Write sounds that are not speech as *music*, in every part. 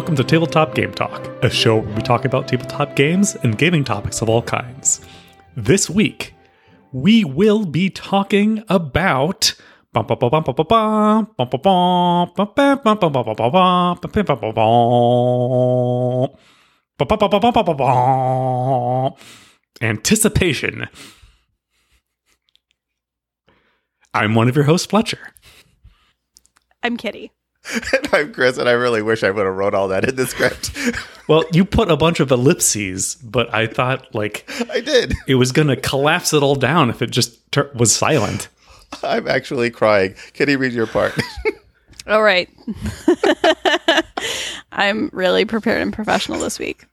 welcome to Tabletop Game Talk, a show where we talk about tabletop games and gaming topics of all kinds. This week, we will be talking about. Anticipation. I'm one of your hosts, Fletcher. I'm Kitty. *laughs* and I'm Chris, and I really wish I would have wrote all that in the script. *laughs* Well, you put a bunch of ellipses, but I thought like I did. it was going to collapse it all down if it just tur was silent. *laughs* I'm actually crying. Kitty, read your part. All right. I'm really prepared and professional this week.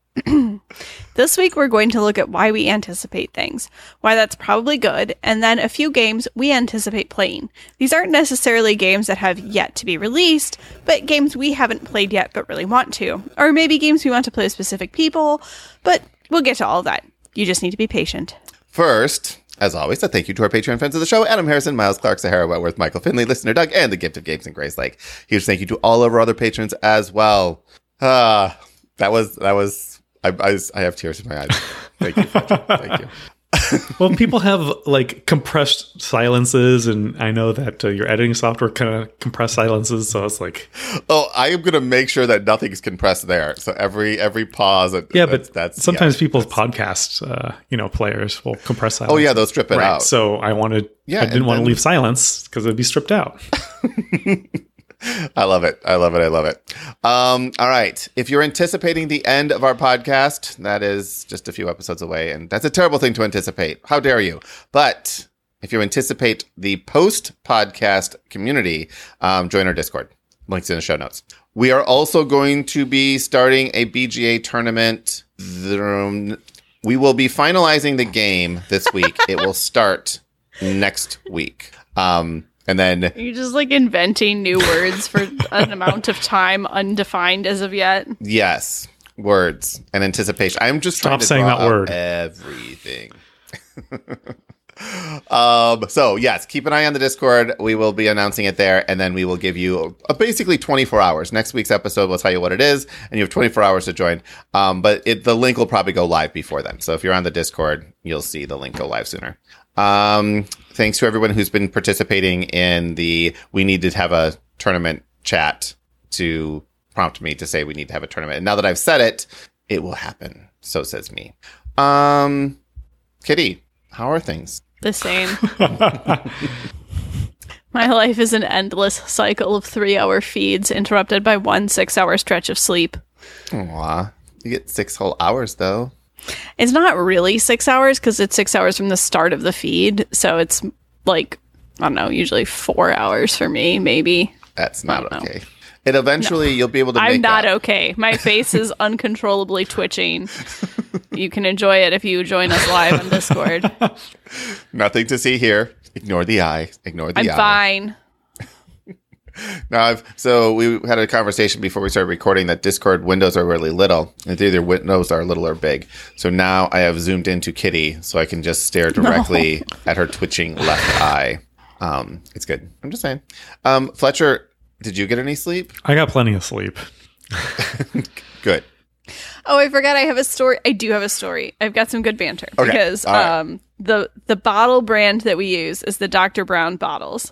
This week, we're going to look at why we anticipate things, why that's probably good, and then a few games we anticipate playing. These aren't necessarily games that have yet to be released, but games we haven't played yet but really want to. Or maybe games we want to play with specific people, but we'll get to all that. You just need to be patient. First, as always, a thank you to our Patreon friends of the show Adam Harrison, Miles Clark, Sahara Wentworth, Michael Finley, Listener Doug, and the Gift of Games and Grace Lake. Huge thank you to all of our other patrons as well. Ah, that was, that was, I, I, I have tears in my eyes. Thank you. Thank you. *laughs* Well, people have like compressed silences, and I know that uh, your editing software kind of compress silences. So it's like, Oh, I am going to make sure that nothing's compressed there. So every, every pause. yeah, that's, but that's sometimes yeah. people's podcast, uh, you know, players will compress silence. Oh, yeah, they'll strip it right. out. So I wanted, Yeah, I didn't want to leave silence because it'd be stripped out. *laughs* I love it. I love it. I love it. Um, all right. If you're anticipating the end of our podcast, that is just a few episodes away, and that's a terrible thing to anticipate. How dare you? But if you anticipate the post podcast community, um, join our Discord. Links in the show notes. We are also going to be starting a BGA tournament. We will be finalizing the game this week. it will start next week. Um, and then You're just like inventing new words for an amount of time undefined as of yet. Yes, words and anticipation. I'm just trying Stop to saying draw that word. Everything. *laughs* um. So yes, keep an eye on the Discord. We will be announcing it there, and then we will give you a, basically 24 hours. Next week's episode will tell you what it is, and you have 24 hours to join. Um. But it, the link will probably go live before then. So if you're on the Discord, you'll see the link go live sooner. Um. Thanks to everyone who's been participating in the. We need to have a tournament chat to prompt me to say we need to have a tournament. And now that I've said it, it will happen. So says me. Um, Kitty, how are things? The same. *laughs* My life is an endless cycle of three hour feeds interrupted by one six hour stretch of sleep. Aw, you get six whole hours though. It's not really six hours because it's six hours from the start of the feed. So it's like, I don't know, usually four hours for me, maybe. That's not don't know. okay. And eventually you'll be able to I'm not up. okay. My face is *laughs* uncontrollably twitching. *laughs* You can enjoy it if you join us live on Discord. *laughs* Nothing to see here. Ignore the eye. Ignore the I'm eye. fine. *laughs* Now, I've, so we had a conversation before we started recording that Discord windows are really little. It's either windows are little or big. So now I have zoomed into Kitty so I can just stare directly at her twitching left eye. Um, it's good. I'm just saying. Um, Fletcher, did you get any sleep? I got plenty of sleep. *laughs* Good. Oh, I forgot I have a story. I do have a story. I've got some good banter Okay. because All right. um the the bottle brand that we use is the Dr. Brown bottles.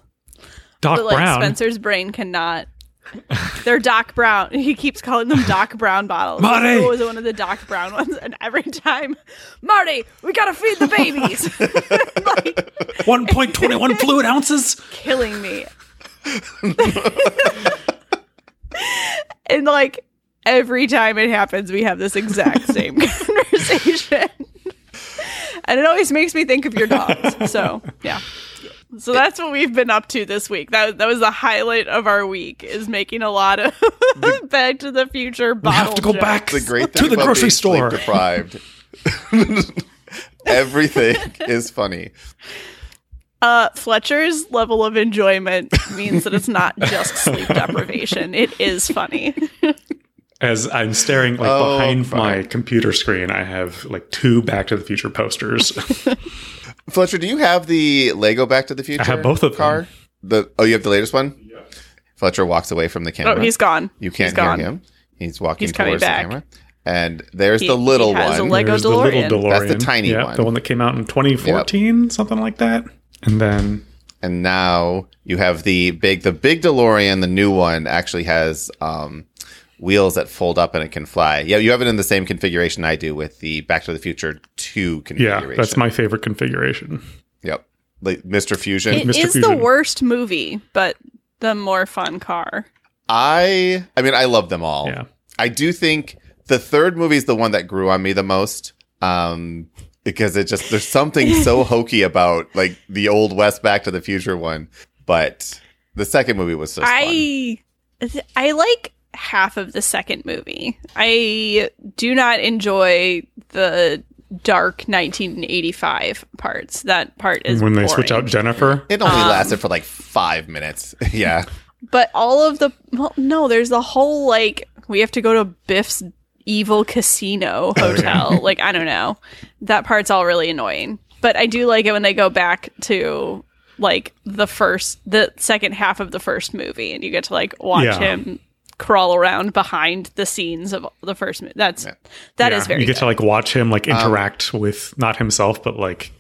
Doc But like Brown. Spencer's brain cannot they're Doc Brown. He keeps calling them Doc Brown bottles. Marty! It was one of the Doc Brown ones, and every time, Marty, we gotta feed the babies. *laughs* like 1.21 *laughs* fluid ounces. killing me. *laughs* and like every time it happens, we have this exact same conversation. and it always makes me think of your dogs. So yeah. So that's what we've been up to this week. That that was the highlight of our week is making a lot of *laughs* Back to the Future We have to go jokes. back The great to the about grocery being store. deprived. *laughs* Everything is funny. Uh, Fletcher's level of enjoyment means that it's not just sleep deprivation. It is funny. *laughs* As I'm staring like Oh, behind fine. my computer screen, I have like two Back to the Future posters. Fletcher, do you have the Lego Back to the Future? I have both of them. car? The oh, you have the latest one. Fletcher walks away from the camera. Oh, he's gone. You can't He's gone. hear him. He's walking He's towards back. the camera. And there's He- the little he has a one. Lego There's the little DeLorean. DeLorean. That's the tiny yeah, one. The one that came out in 2014, something like that. And then and now you have the big the big DeLorean, the new one actually has um, wheels that fold up and it can fly. Yeah, you have it in the same configuration I do with the Back to the Future 2 configuration. yeah, that's my favorite configuration. Yep. Like Mr. Fusion. It Mr. is the worst movie, but the more fun car. I I mean I love them all. Yeah. I do think the third movie is the one that grew on me the most. Um because it just there's something so *laughs* hokey about like the old West Back to the Future one. But the second movie was so fun. I I like half of the second movie. I do not enjoy the dark 1985 parts. That part is when they switch out Jennifer. It only Um, lasted for like five minutes. *laughs* yeah. But all of the well, no, there's the whole like we have to go to Biff's evil casino *laughs* hotel. like I don't know, that part's all really annoying. But I do like it when they go back to like the first, the second half of the first movie, and you get to like watch Yeah. him crawl around behind the scenes of the first movie. That's that is Yeah, very You get good. to like watch him Um, like interact with not himself, but like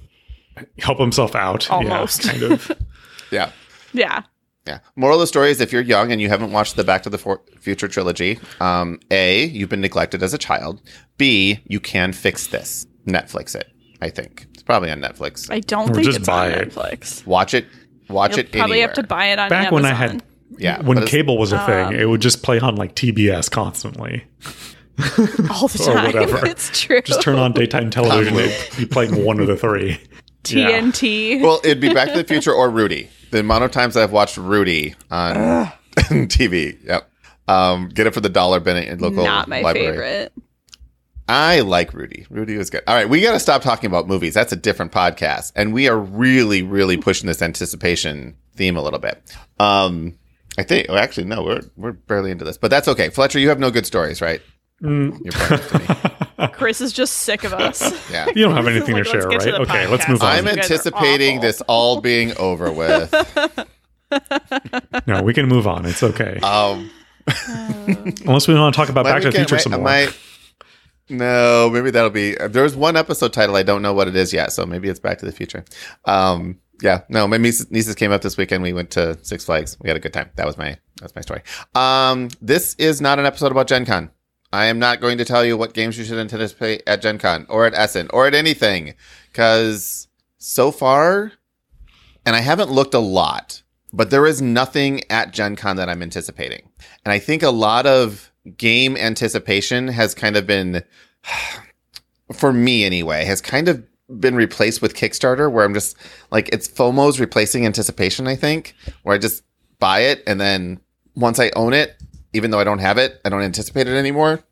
help himself out. Yeah, Almost. kind of. *laughs* Yeah. yeah. Yeah. Moral of the story is if you're young and you haven't watched the Back to the For- Future trilogy, um, A, you've been neglected as a child. B, you can fix this. Netflix it, I think. It's probably on Netflix. I don't Or think just it's buy on it. Netflix. Watch it. Watch You'll it probably anywhere. have to buy it on Back when I had Amazon. Yeah. when cable was a Um, thing, it would just play on like TBS constantly. *laughs* all the or time. whatever. *laughs* It's true. Just turn on daytime television, it'd be playing one of the three. Yeah. TNT. Well, it'd be Back to the Future or Rudy. The amount of times I've watched Rudy on *laughs* TV. Yep. Um, get it for the dollar bin at local Not my library. favorite. I like Rudy. Rudy was good. All right, we got to stop talking about movies. That's a different podcast, and we are really, really pushing this anticipation theme a little bit. Um, I think. Oh, actually, no, we're we're barely into this, but that's okay. Fletcher, you have no good stories, right? Mm. You're to me. *laughs* Chris is just sick of us. *laughs* Yeah. You don't have anything Like, to share, get to right? the Okay, let's move on. I'm You guys are anticipating this all being over with. *laughs* no, we can move on. It's okay. Um, Unless we want to talk about Back to the Future can- some more. might- no, maybe that'll be. There's one episode title I don't know what it is yet, so maybe it's Back to the Future. Um, yeah, no, my nieces, came up this weekend. We went to Six Flags. We had a good time. That was my that's my story. Um, this is not an episode about Gen Con. I am not going to tell you what games you should anticipate at Gen Con or at Essen or at anything, because so far, and I haven't looked a lot, but there is nothing at Gen Con that I'm anticipating. And I think a lot of game anticipation has kind of been, *sighs* for me anyway, has kind of been replaced with Kickstarter, where I'm just like, it's FOMO's replacing anticipation, I think, where I just buy it and then once I own it, even though I don't have it, I don't anticipate it anymore.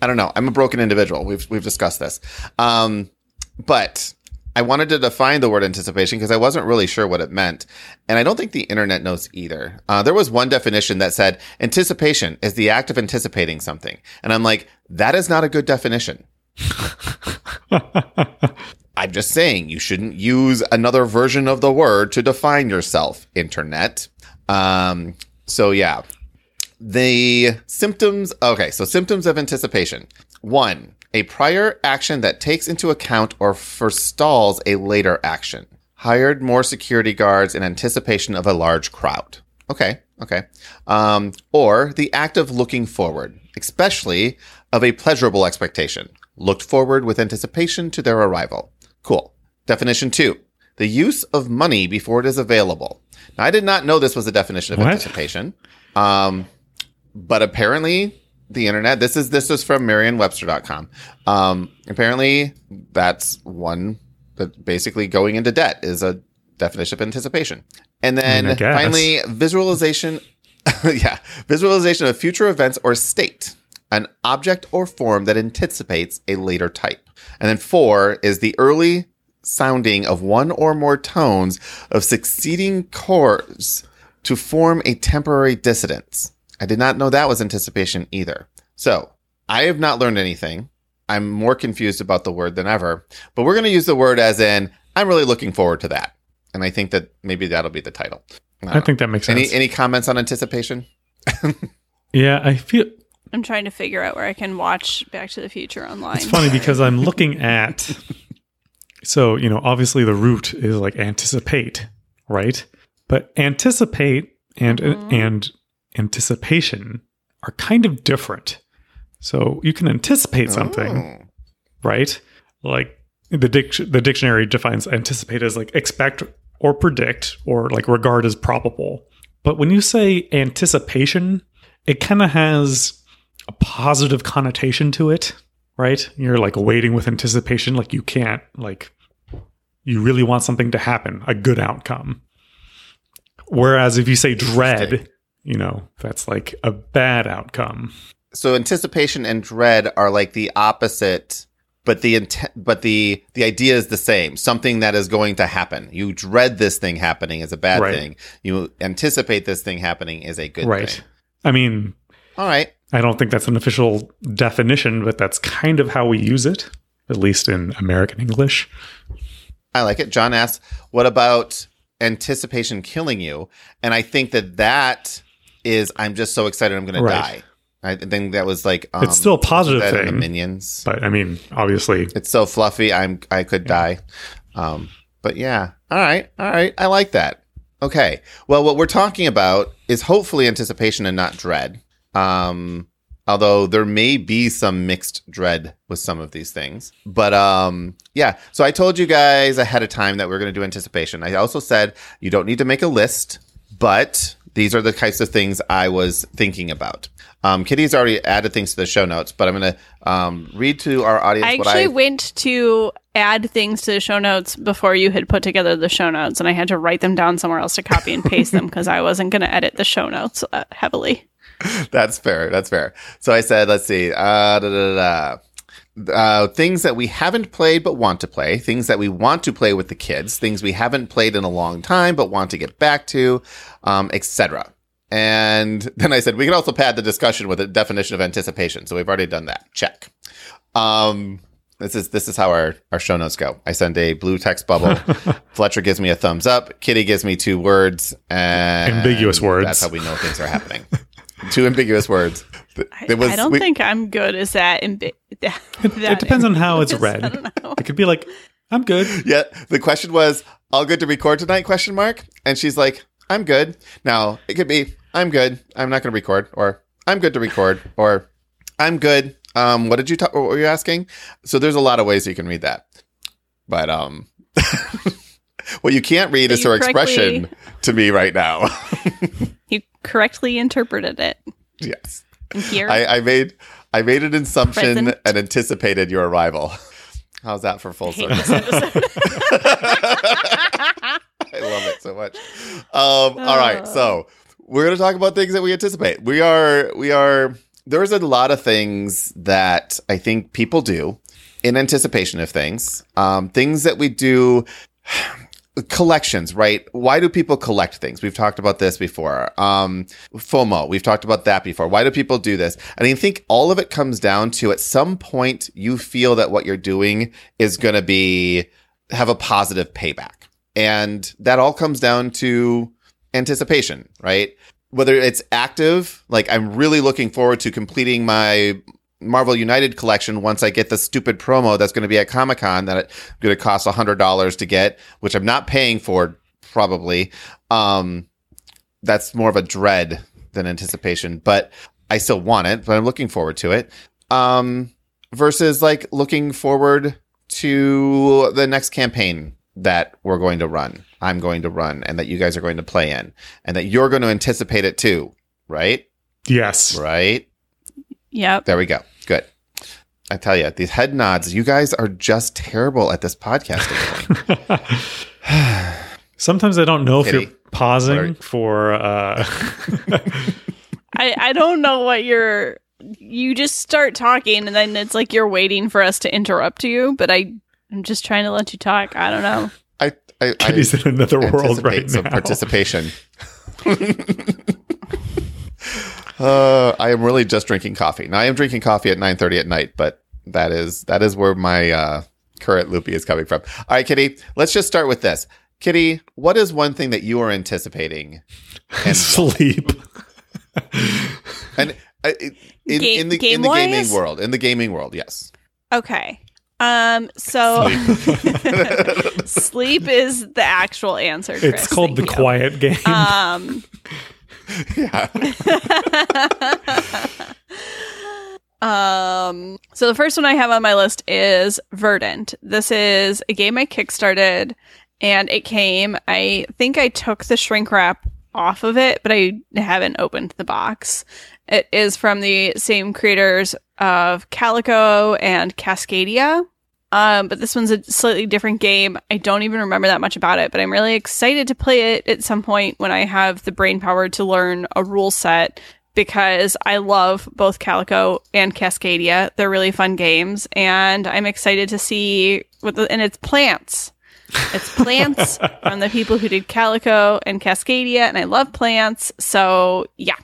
I don't know. I'm a broken individual. We've we've discussed this. Um, but I wanted to define the word anticipation because I wasn't really sure what it meant. And I don't think the internet knows either. Uh, there was one definition that said anticipation is the act of anticipating something. And I'm like, that is not a good definition. *laughs* *laughs* I'm just saying you shouldn't use another version of the word to define yourself, internet. Um, so yeah, the symptoms. Okay, so symptoms of anticipation. One, a prior action that takes into account or forestalls a later action. Hired more security guards in anticipation of a large crowd. Okay, okay. Um, or the act of looking forward, especially of a pleasurable expectation. Looked forward with anticipation to their arrival. Cool. Definition two, the use of money before it is available. Now, I did not know this was a definition of What? anticipation. Um, but apparently the internet this is this is from merriam-webster.com um apparently that's one that basically going into debt is a definition of anticipation and then I mean, I finally visualization *laughs* yeah visualization of future events or state an object or form that anticipates a later type and then four is the early sounding of one or more tones of succeeding chords to form a temporary dissonance. I did not know that was anticipation either. So I have not learned anything. I'm more confused about the word than ever, but we're going to use the word as in, I'm really looking forward to that. And I think that maybe that'll be the title. I think that makes sense. Any, any comments on anticipation? *laughs* yeah, I feel I'm trying to figure out where I can watch Back to the Future online. It's funny because I'm looking at. So, you know, obviously the root is like anticipate, right? But anticipate and mm-hmm. and anticipation are kind of different. So you can anticipate oh. something, Oh. right? Like the dic- the dictionary defines anticipate as like expect or predict or like regard as probable. But when you say anticipation, it kind of has a positive connotation to it, right? You're like waiting with anticipation, like you can't like you really want something to happen, a good outcome. Whereas if you say dread, you know, that's like a bad outcome. So anticipation and dread are like the opposite, but the intent, but the the idea is the same. Something that is going to happen. You dread this thing happening is a bad Right. thing. You anticipate this thing happening is a good right. thing. I mean, All right. I don't think that's an official definition, but that's kind of how we use it, at least in American English. I like it. John asks, "What about anticipation killing you?" And I think that that is, I'm just so excited I'm going to Right. die. I think that was like um, It's still a positive that in the thing. Minions. But I mean, obviously, It's so fluffy. I'm I could die. Um, but yeah. All right. All right. I like that. Okay. Well, what we're talking about is hopefully anticipation and not dread. Um, although there may be some mixed dread with some of these things. But um, yeah. So I told you guys ahead of time that we are going to do anticipation. I also said you don't need to make a list, but these are the types of things I was thinking about. Um, Kitty's already added things to the show notes, but I'm going to um, read to our audience I actually I went to add things to the show notes before you had put together the show notes, and I had to write them down somewhere else to copy and paste them because I wasn't going to edit the show notes uh, heavily. *laughs* That's fair. That's fair. So I said, let's see, uh, da, da, da. Uh, things that we haven't played but want to play, things that we want to play with the kids, things we haven't played in a long time but want to get back to, um, etc. And *laughs* then I said we can also pad the discussion with a definition of anticipation. So we've already done that. Check. Um, this is this is how our, our show notes go. I send a blue text bubble. *laughs* Fletcher gives me a thumbs up. Kitty gives me two words. And Ambiguous words. That's how we know things are happening. Two ambiguous words. I, it was- I don't we- think I'm good as that. Imbi- *laughs* that, it depends on how it's *laughs* read. I don't know. It could be like, I'm good. Yeah, the question was, "All good to record tonight?" Question mark. And she's like, "I'm good." Now it could be, "I'm good. I'm not going to record," or "I'm good to record," or "I'm good." Um, what did you talk? What were you asking? So there's a lot of ways you can read that, but um, *laughs* what you can't read But is her expression to me right now. You correctly interpreted it. yes, And here, I, I made I made an assumption Present. and anticipated your arrival. How's that for full circle? *laughs* I love it so much. Um, all right, so we're going to talk about things that we anticipate. We are, we are. There's a lot of things that I think people do in anticipation of things. Um, things that we do. Collections, right? Why do people collect things? We've talked about this before. Um, FOMO, we've talked about that before. Why do people do this? And I think all of it comes down to at some point you feel that what you're doing is going to be have a positive payback. And that all comes down to anticipation, right? Whether it's active, like I'm really looking forward to completing my Marvel United collection once I get the stupid promo that's going to be at Comic Con that it's going to cost $100 to get, which I'm not paying for probably. Um, that's more of a dread than anticipation, but I still want it, but I'm looking forward to it. Um, versus like looking forward to the next campaign that we're going to run, I'm going to run, and that you guys are going to play in, and that you're going to anticipate it too, right? Yes. Right? yep. There we go. Good. I tell you, these head nods, you guys are just terrible at this podcasting. *laughs* *sighs* Sometimes I don't know if Kitty, you're pausing what are- for. Uh, *laughs* *laughs* I, I don't know what you're. You just start talking, and then it's like you're waiting for us to interrupt you. But I, I'm just trying to let you talk. I don't know. I, I, I Kitty's in another world anticipate right some now. participation. uh, I am really just drinking coffee. Now I am drinking coffee at 9:30 at night, but that is that is where my uh, current loopy is coming from. All right, Kitty, let's just start with this. Kitty, what is one thing that you are anticipating? And *laughs* Sleep. *laughs* and uh, in, Ga- in the in the game-wise? gaming world. In the gaming world, yes. Okay. Um. So sleep *laughs* is the actual answer. Chris. It's called the you. quiet game. Um. Yeah. Um, so the first one I have on my list is Verdant. This is a game I kickstarted and it came. I think I took the shrink wrap off of it, but I haven't opened the box. It is from the same creators of Calico and Cascadia. Um, but this one's a slightly different game. I don't even remember that much about it, but I'm really excited to play it at some point when I have the brain power to learn a rule set because I love both Calico and Cascadia. They're really fun games, and I'm excited to see what the and it's plants. It's *laughs* plants from the people who did Calico and Cascadia, and I love plants. So yeah.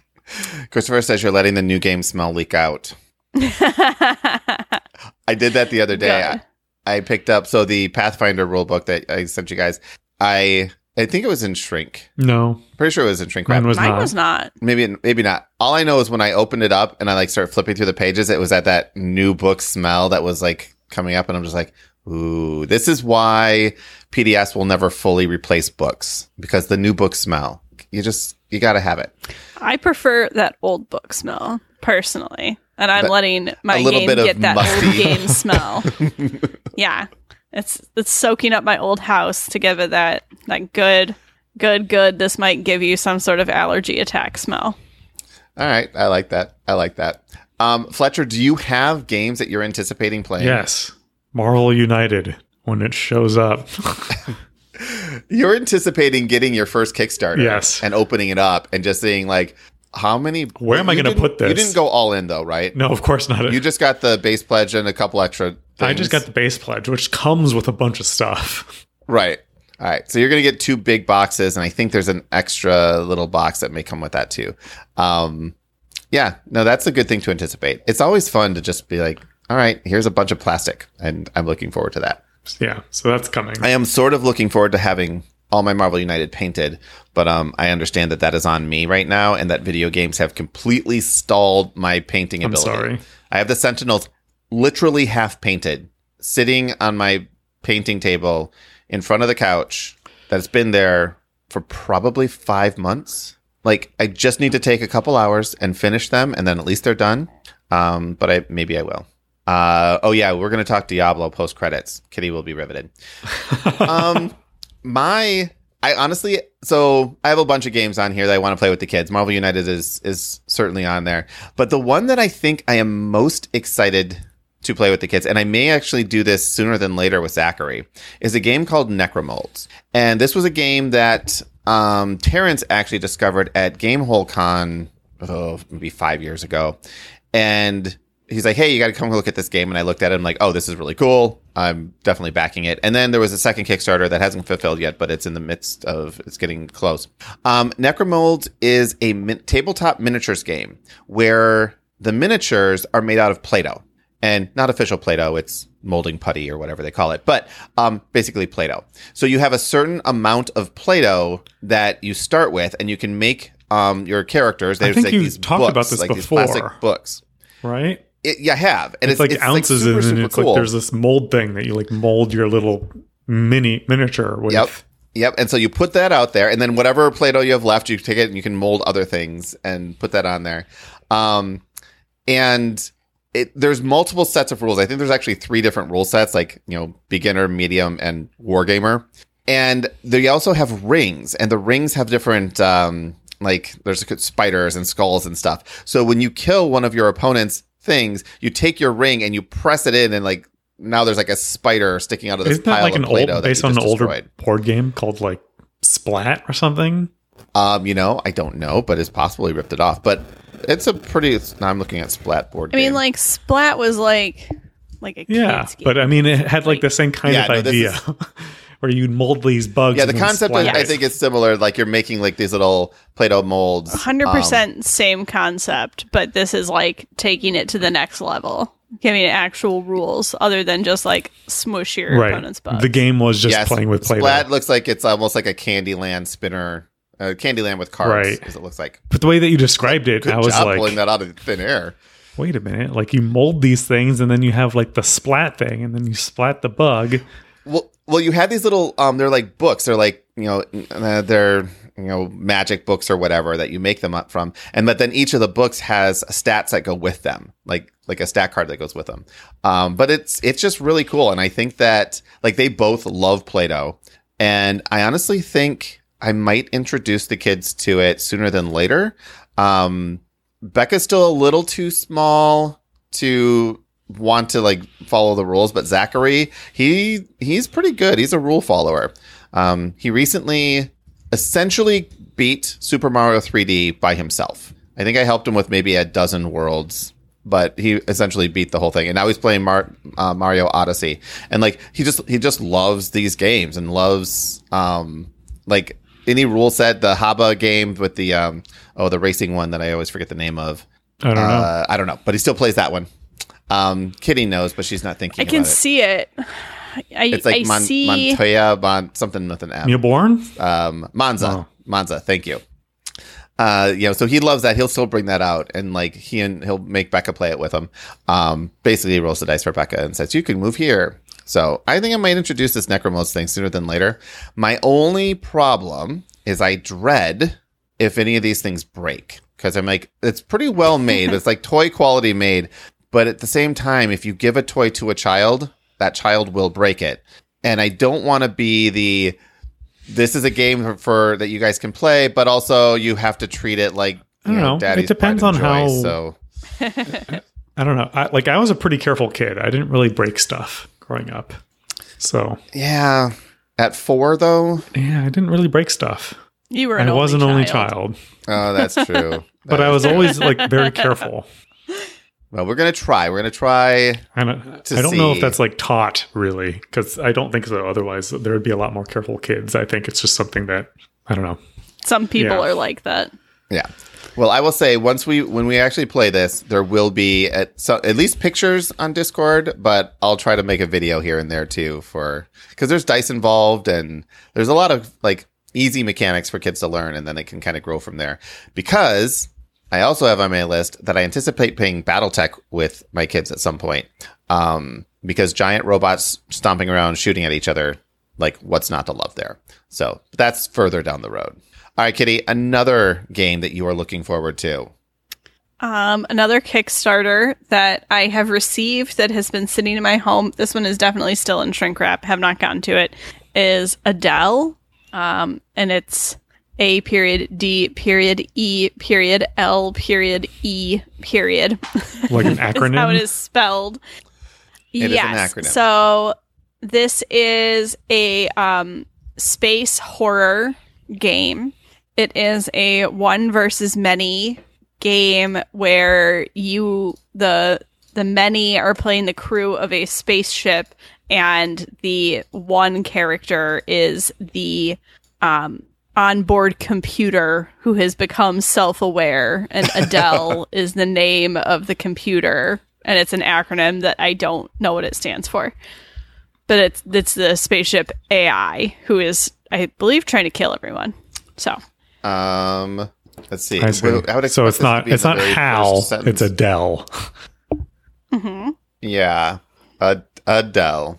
Christopher says you're letting the new game smell leak out. I did that the other day. *laughs* I, I picked up so the Pathfinder rulebook that I sent you guys. I I think it was in shrink. no, Pretty sure it was in shrink wrap. mine was Mine not. was not. maybe maybe not. All I know is when I opened it up and I like started flipping through the pages, it was at that new book smell that was like coming up, and I'm just like, ooh, this is why PDFs will never fully replace books because the new book smell. You just you got to have it. I prefer that old book smell personally, and I'm But letting my little game bit of get that musty. old game smell. *laughs* yeah, it's it's soaking up my old house to give it that that good, good, good. This might give you some sort of allergy attack smell. All right, I like that. I like that. Um, Fletcher, do you have games that you're anticipating playing? Yes, Marvel United when it shows up. *laughs* *laughs* You're anticipating getting your first Kickstarter, Yes. and opening it up and just seeing like how many. Where am I gonna didn't- put You didn't go all in though, right? no, of course not. You just got the base pledge and a couple extra. I just got the base pledge, which comes with a bunch of stuff. Right. All right. So you're going to get two big boxes, and I think there's an extra little box that may come with that too. Um, yeah. No, that's a good thing to anticipate. It's always fun to just be like, all right, here's a bunch of plastic, and I'm looking forward to that. Yeah, so that's coming. I am sort of looking forward to having all my Marvel United painted, but um, I understand that that is on me right now, and that video games have completely stalled my painting ability. I'm sorry. I have the Sentinels literally half painted, sitting on my painting table in front of the couch that's been there for probably five months. Like I just need to take a couple hours and finish them, and then at least they're done. Um, but I maybe I will. Uh, oh yeah, we're gonna talk Diablo post credits. Kitty will be riveted. *laughs* um, my I honestly so I have a bunch of games on here that I want to play with the kids. Marvel United is is certainly on there. But the one that I think I am most excited to play with the kids, and I may actually do this sooner than later with Zachary, is a game called Necromolds. And this was a game that um, Terrence actually discovered at Gamehole Con, oh, maybe five years ago. And he's like, "Hey, you got to come look at this game." And I looked at it. I'm like, "Oh, this is really cool. I'm definitely backing it." And then there was a second Kickstarter that hasn't fulfilled yet, but it's in the midst of it's getting close. Um, Necromolds is a tabletop miniatures game where the miniatures are made out of Play-Doh and not official Play-Doh. It's molding putty or whatever they call it, but um, basically Play-Doh. So you have a certain amount of Play-Doh that you start with, and you can make um, your characters. There's think like you these talked books, about this like these before. plastic books. right? It, yeah, I have, and It's, like ounces, super, and super it's cool. like there's this mold thing that you like mold your little mini miniature with. Yep. Yep. And so you put that out there, and then whatever Play Doh you have left, you take it and you can mold other things and put that on there. Um, and it, there's multiple sets of rules. I think there's actually three different rule sets, like, you know, beginner, medium, and wargamer. And they also have rings, and the rings have different, um, like, there's spiders and skulls and stuff. So when you kill one of your opponent's things, you take your ring and you press it in, and like, now there's like a spider sticking out of this Isn't pile like of an Play-Doh old based on an older destroyed. board game called like Splat or something? Um, you know, I don't know, but it's possibly ripped it off. But it's a pretty. It's, now I'm looking at Splat board. I mean, like Splat was like like a Yeah, game. but I mean, it had like the same kind Yeah, of no, this idea *laughs* where you mold these bugs. yeah, the concept splat I think is similar. Like you're making like these little Play-Doh molds. Hundred Um, percent same concept, but this is like taking it to the next level, giving it actual rules other than just like smush your right. opponent's bugs. The game was just yes, playing with Play-Doh. Splat looks like it's almost like a Candyland spinner. Uh, Candyland with cards, Right. as it looks like. But the way that you described it, Good I was like, pulling that out of thin air. wait a minute, like you mold these things and then you have like the splat thing and then you splat the bug. Well, well, you have these little. Um, they're like books. They're like you know, uh, they're you know, magic books or whatever that you make them up from, and but then each of the books has stats that go with them, like like a stat card that goes with them. Um, but it's it's just really cool, and I think that like they both love Play-Doh, and I honestly think I might introduce the kids to it sooner than later. Um, Becca's still a little too small to want to like follow the rules, but Zachary, he he's pretty good. He's a rule follower. Um, he recently essentially beat Super Mario 3D by himself. I think I helped him with maybe a dozen worlds, but he essentially beat the whole thing. And now he's playing Mar- uh, Mario Odyssey, and like he just he just loves these games and loves um like any rule set. The Haba game with the um oh the racing one that I always forget the name of. I don't know. Uh, I don't know, but he still plays that one. Um, Kitty knows, but she's not thinking. I can about it. see it. I, It's like I Mon- see. Montoya, Mon- something with an M. Newborn? Um, Monza, Oh. Monza. Thank you. Uh, you know, so he loves that. He'll still bring that out, and like he and he'll make Becca play it with him. Um, basically, he rolls the dice for Becca and says, "You can move here." So I think I might introduce this Necromolds thing sooner than later. My only problem is I dread if any of these things break because I'm like, it's pretty well made. it's like toy quality made, but at the same time, if you give a toy to a child, that child will break it, and I don't want to be the this is a game for, for that you guys can play, but also you have to treat it like I you don't know, know. It depends on joy, how- So *laughs* I don't know. I, like I was a pretty careful kid. I didn't really break stuff growing up. So yeah, at four though, yeah, I didn't really break stuff. you were an I was an only only child. child, oh, that's *laughs* true. but I was always like very *laughs* careful. well, we're gonna try. We're gonna try. I don't, To I don't know if that's like taught really, because I don't think so. Otherwise, there would be a lot more careful kids. I think it's just something that I don't know. Some people Yeah. are like that. Yeah. Well, I will say once we when we actually play this, there will be at so, at least pictures on Discord, but I'll try to make a video here and there too for because there's dice involved and there's a lot of like easy mechanics for kids to learn, and then they can kind of grow from there. Because I also have on my list that I anticipate playing BattleTech with my kids at some point, um, because giant robots stomping around shooting at each other, like what's not to love there. So that's further down the road. All right, Kitty, another game that you are looking forward to. Um, another Kickstarter that I have received that has been sitting in my home. This one is definitely still in shrink wrap. Have not gotten to it. Is Adele, um, and it's A period D period E period L period E period. *laughs* Like an is how it acronym. is spelled. It is an yes. acronym. So this is a um, space horror game. It is a one versus many game where you the the many are playing the crew of a spaceship and the one character is the um onboard computer who has become self-aware and *laughs* Adele is the name of the computer and it's an acronym that I don't know what it stands for. But it's it's the spaceship AI who is I believe trying to kill everyone. So Um, let's see. I see. I would so it's not it's not Hal. It's Adele. mhm. yeah, Ad- Adele.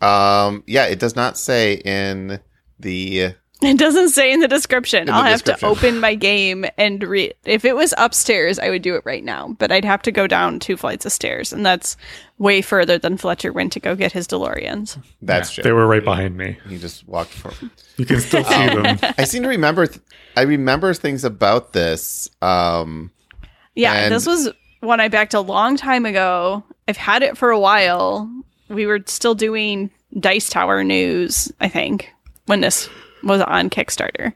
Um, yeah, it does not say in the. It doesn't say in the description. the I'll have to open my game and read. If it was upstairs, I would do it right now, but I'd have to go down two flights of stairs, and that's way further than Fletcher went to go get his DeLoreans. That's They true. were right behind me. He just walked for. You can still see them. *laughs* I seem to remember. Th- I remember things about this. Um, Yeah, And- this was one I backed a long time ago. I've had it for a while. We were still doing Dice Tower news, I think, when this was on Kickstarter.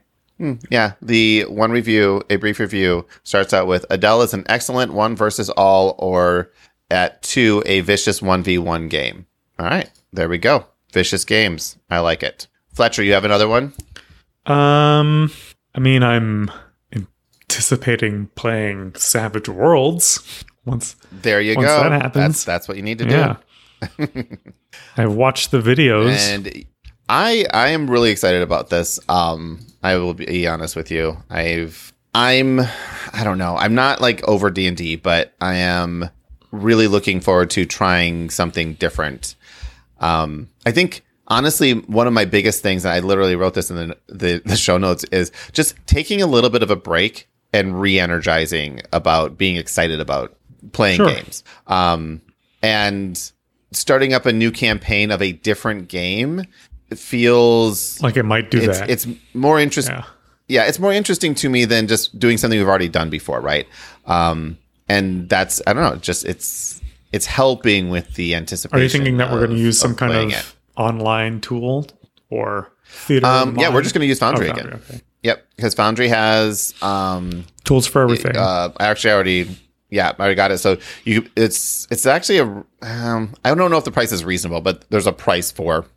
yeah, the one review, a brief review, starts out with Adele is an excellent one versus all, or at two, a vicious one v one game. All right, there we go. Vicious games. I like it. Fletcher, you have another one. Um, I mean, I'm anticipating playing Savage Worlds once. There you Once go. that happens. that's that's what you need to do. Yeah. *laughs* I've watched the videos. and I I am really excited about this. Um, I will be honest with you. I've I'm I don't know. I'm not like over D and D, but I am really looking forward to trying something different. Um, I think honestly, one of my biggest things, and I literally wrote this in the, the, the show notes, is just taking a little bit of a break and re-energizing about being excited about playing Sure. games. Um, and starting up a new campaign of a different game feels Like it might do it's that. it's more interesting. yeah. Yeah, it's more interesting to me than just doing something we've already done before, right? Um, and that's I don't know, just it's it's helping with the anticipation. Are you thinking that we're going to use some of kind of it. online tool or theater? Um, yeah, we're just going to use Foundry Oh, again. okay. Yep, because Foundry has um, Tools for everything. uh, I actually already yeah, I already got it. So you it's it's actually a um, I don't know if the price is reasonable, but there's a price for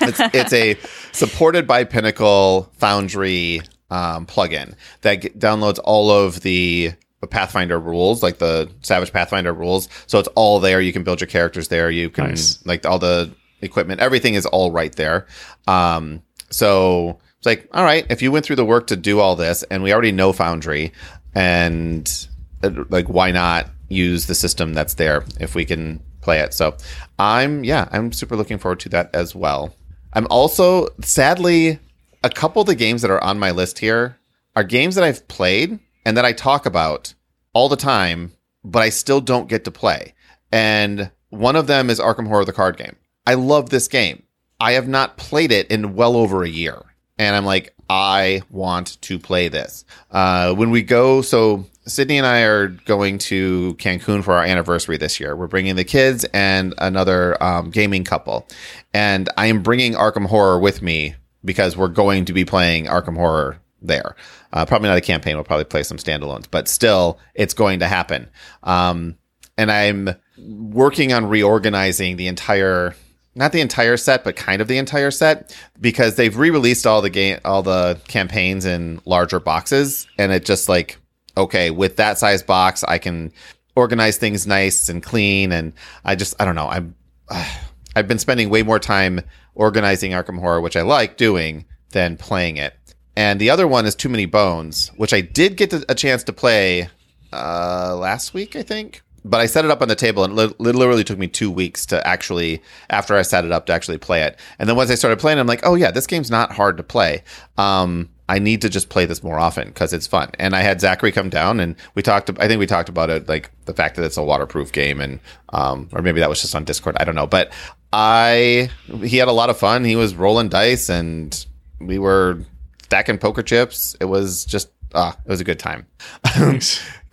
it's it's a supported by Pinnacle Foundry um, plugin that g- downloads all of the Pathfinder rules, like the Savage Pathfinder rules. So it's all there. You can build your characters there. You can Nice. like all the equipment, everything is all right there. Um, so it's like, all right, if you went through the work to do all this, and we already know Foundry, and uh, like, why not use the system that's there if we can play it? So I'm, yeah, I'm super looking forward to that as well. I'm also sadly a couple of the games that are on my list here are games that I've played and that I talk about all the time, but I still don't get to play. And one of them is Arkham Horror, the card game. I love this game. I have not played it in well over a year. And I'm like, I want to play this. Uh, when we go, so Sydney and I are going to Cancun for our anniversary this year. We're bringing the kids and another um, gaming couple. And I am bringing Arkham Horror with me because we're going to be playing Arkham Horror there. Uh, probably not a campaign. We'll probably play some standalones, but still, it's going to happen. Um, and I'm working on reorganizing the entire not the entire set but kind of the entire set because they've re-released all the game all the campaigns in larger boxes and it just like okay with that size box I can organize things nice and clean and I just I don't know I'm *sighs* I've been spending way more time organizing Arkham Horror which I like doing than playing it and the other one is Too Many Bones which I did get a chance to play uh, last week, I think. But I set it up on the table, and it literally took me two weeks to actually, after I set it up, to actually play it. And then once I started playing, I'm like, oh yeah, this game's not hard to play. Um, I need to just play this more often because it's fun. And I had Zachary come down, and we talked. I think we talked about it, like the fact that it's a waterproof game, and um, or maybe that was just on Discord. I don't know, but I he had a lot of fun. He was rolling dice, and we were stacking poker chips. It was just ah, it was a good time. *laughs*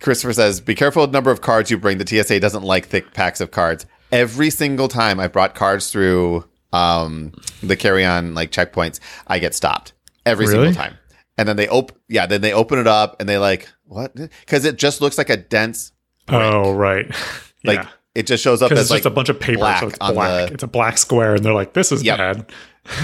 Christopher says, "Be careful with the number of cards you bring. The TSA doesn't like thick packs of cards. Every single time I brought cards through um, the carry-on like checkpoints, I get stopped every Really? single time. And then they open, yeah, then they open it up and they like what? Because it just looks like a dense, oh, right. *laughs* like yeah. it just shows up as it's like just a bunch of paper, black so it's black. the- It's a black square, and they're like, "This is Yep. bad." *laughs*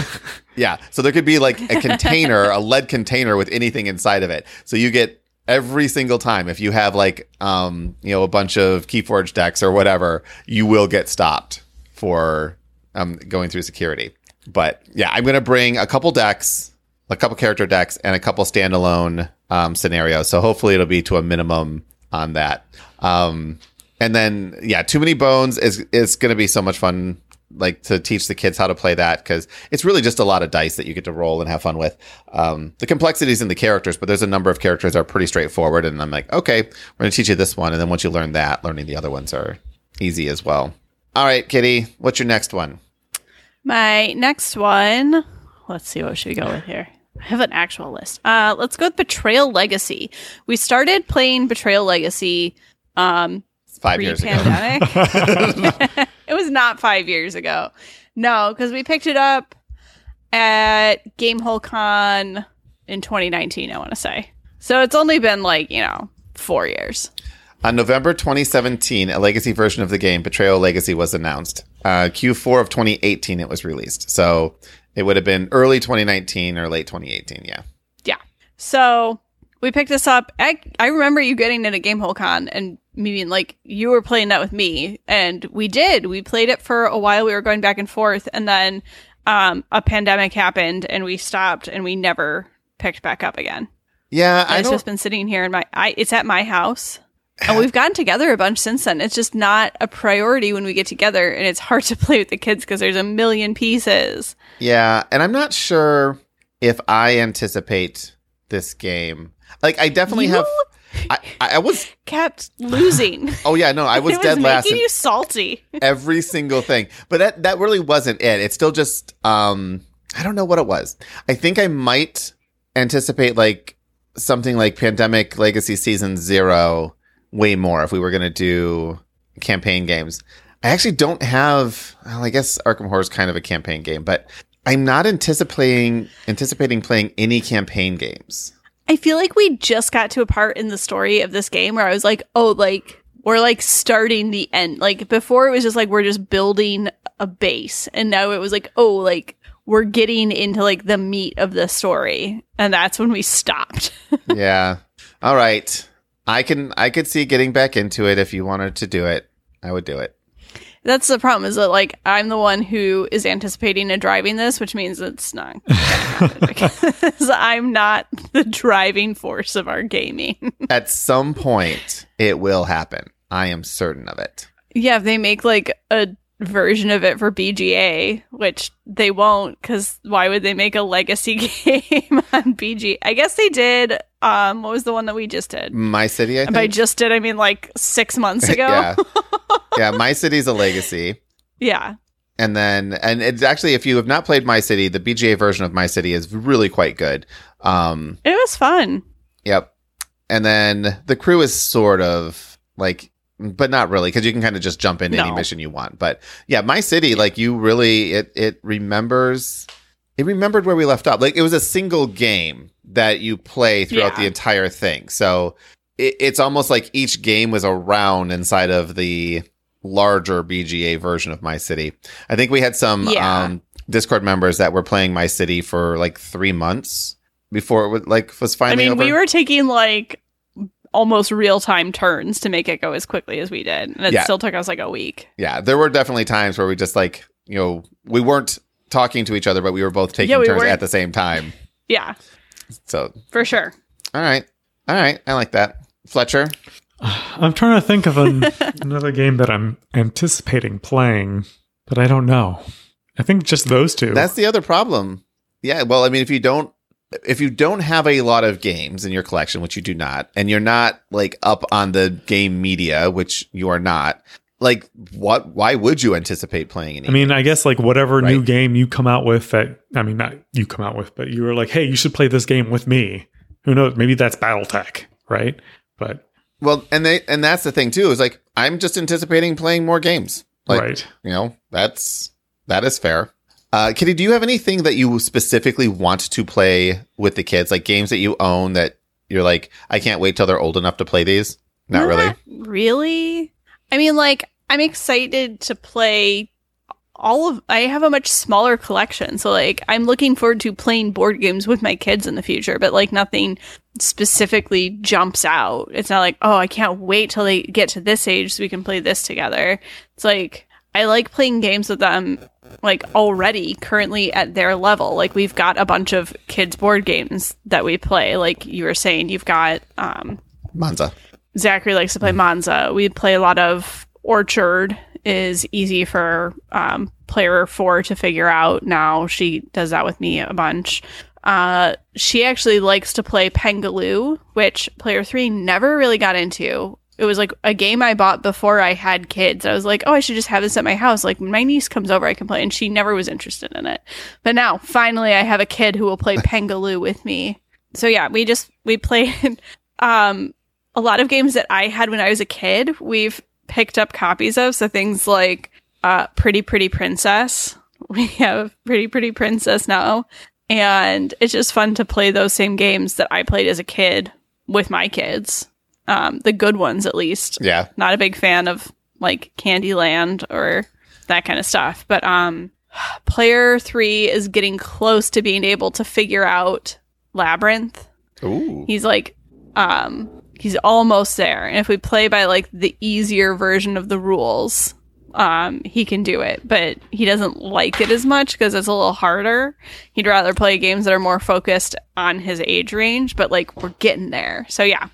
Yeah. So there could be like a container, a *laughs* lead container with anything inside of it. So you get every single time if you have like um, you know, a bunch of Keyforge decks or whatever, you will get stopped for um going through security. But yeah, I'm gonna bring a couple decks, a couple character decks, and a couple standalone um scenarios. So hopefully it'll be to a minimum on that. Um and then yeah, too many bones is is gonna be so much fun like to teach the kids how to play that because it's really just a lot of dice that you get to roll and have fun with. Um, the complexities in the characters, but there's a number of characters that are pretty straightforward. And I'm like, okay, we're going to teach you this one. And then once you learn that, learning the other ones are easy as well. All right, Kitty, what's your next one? My next one. Let's see what should we go with here. I have an actual list. Uh, let's go with Betrayal Legacy. We started playing Betrayal Legacy um, five years ago. *laughs* *laughs* it was not five years ago. No, because we picked it up at Gamehole Con in 2019. I want to say. So it's only been like you know four years. On November 2017, a legacy version of the game, Betrayal Legacy, was announced. Uh, Q4 of 2018, it was released. So it would have been early 2019 or late 2018. Yeah. Yeah. So we picked this up. I, I remember you getting it at Gamehole Con and me being like, you were playing that with me. And we did. We played it for a while. We were going back and forth. And then um, a pandemic happened and we stopped and we never picked back up again. Yeah, And I it's just been sitting here in my, I, it's at my house. And we've gotten together a bunch since then. It's just not a priority when we get together, and it's hard to *laughs* play with the kids because there's a million pieces. Yeah, and I'm not sure if I anticipate this game. Like, I definitely You have. I, I was. *laughs* Kept losing. *laughs* Oh yeah, no, I was was dead last. you salty. every single thing, but that that really wasn't it. It's still just. um I don't know what it was. I think I might anticipate like something like Pandemic Legacy Season Zero way more if we were going to do campaign games. I actually don't have. Well, I guess Arkham Horror is kind of a campaign game, but I'm not anticipating anticipating playing any campaign games. I feel like we just got to a part in the story of this game where I was like, oh, like we're like starting the end. Like before it was just like we're just building a base. And now it was like, oh, like we're getting into like the meat of the story. And that's when we stopped. *laughs* yeah. All right. I can I could see getting back into it if you wanted to do it. I would do it. that's the problem is that like I'm the one who is anticipating and driving this, which means it's not because *laughs* *laughs* I'm not the driving force of our gaming. *laughs* At some point it will happen. I am certain of it. Yeah, if they make like a version of it for BGA, which they won't, because why would they make a legacy *laughs* game on BG? I guess they did. Um, what was the one that we just did? My city, I And by just did, I mean like six months *laughs* ago. yeah. *laughs* yeah, My City's a legacy. yeah. And then and it's actually if you have not played My City, the BGA version of My City is really quite good. Um It was fun. Yep. And then the crew is sort of like, but not really, because you can kind of just jump into any mission you want. But yeah, my city, like you really, it it remembers, it remembered where we left off. Like it was a single game that you play throughout Yeah. the entire thing. So it, it's almost like each game was a round inside of the larger BGA version of my city. I think we had some Yeah. um, Discord members that were playing my city for like three months before it was like was finally. I mean, over. we were taking like almost real time turns to make it go as quickly as we did, and it Yeah. still took us like a week. yeah, there were definitely times where we just like you know we weren't talking to each other, but we were both taking Yeah, we turns weren't- at the same time. Yeah, So for sure. all right, all right, I like that. Fletcher, *sighs* I'm trying to think of an, *laughs* another game that I'm anticipating playing, but I don't know. I think just those two. that's the other problem. Yeah, well, I mean, if you don't if you don't have a lot of games in your collection, which you do not, and you're not like up on the game media, which you are not, like what? Why would you anticipate playing any? I mean, I guess like whatever new game you come out with that, I mean, not you come out with, but you were like, hey, you should play this game with me. Who knows? Maybe that's Battletech, right? But, well, and they and that's the thing too is like I'm just anticipating playing more games. Like, right. you know that's that is fair uh kitty do you have anything that you specifically want to play with the kids like games that you own that you're like i can't wait till they're old enough to play these not really really. I mean, like, I'm excited to play all of. I have a much smaller collection, so like, I'm looking forward to playing board games with my kids in the future. But like, nothing specifically jumps out. It's not like, oh, I can't wait till they get to this age so we can play this together. It's like I like playing games with them. Like already currently at their level. Like we've got a bunch of kids board games that we play. Like you were saying, you've got um monza Zachary likes to play Monza. We play a lot of Orchard is easy for um, player four to figure out. Now she does that with me a bunch. Uh, she actually likes to play Pengoloo, which player three never really got into. It was like a game I bought before I had kids. I was like, oh, I should just have this at my house. Like when my niece comes over, I can play. And she never was interested in it. But now, finally, I have a kid who will play *laughs* Pengoloo with me. So yeah, we just we played *laughs* um a lot of games that I had when I was a kid, we've picked up copies of. So things like uh, Pretty Pretty Princess. *laughs* We have Pretty Pretty Princess now. And it's just fun to play those same games that I played as a kid with my kids. Um, the good ones, at least. yeah. Not a big fan of like Candyland or that kind of stuff. But um, player three is getting close to being able to figure out Labyrinth. Ooh. he's like um he's almost there. And if we play by like the easier version of the rules um he can do it. But he doesn't like it as much because it's a little harder. He'd rather play games that are more focused on his age range but like we're getting there. So yeah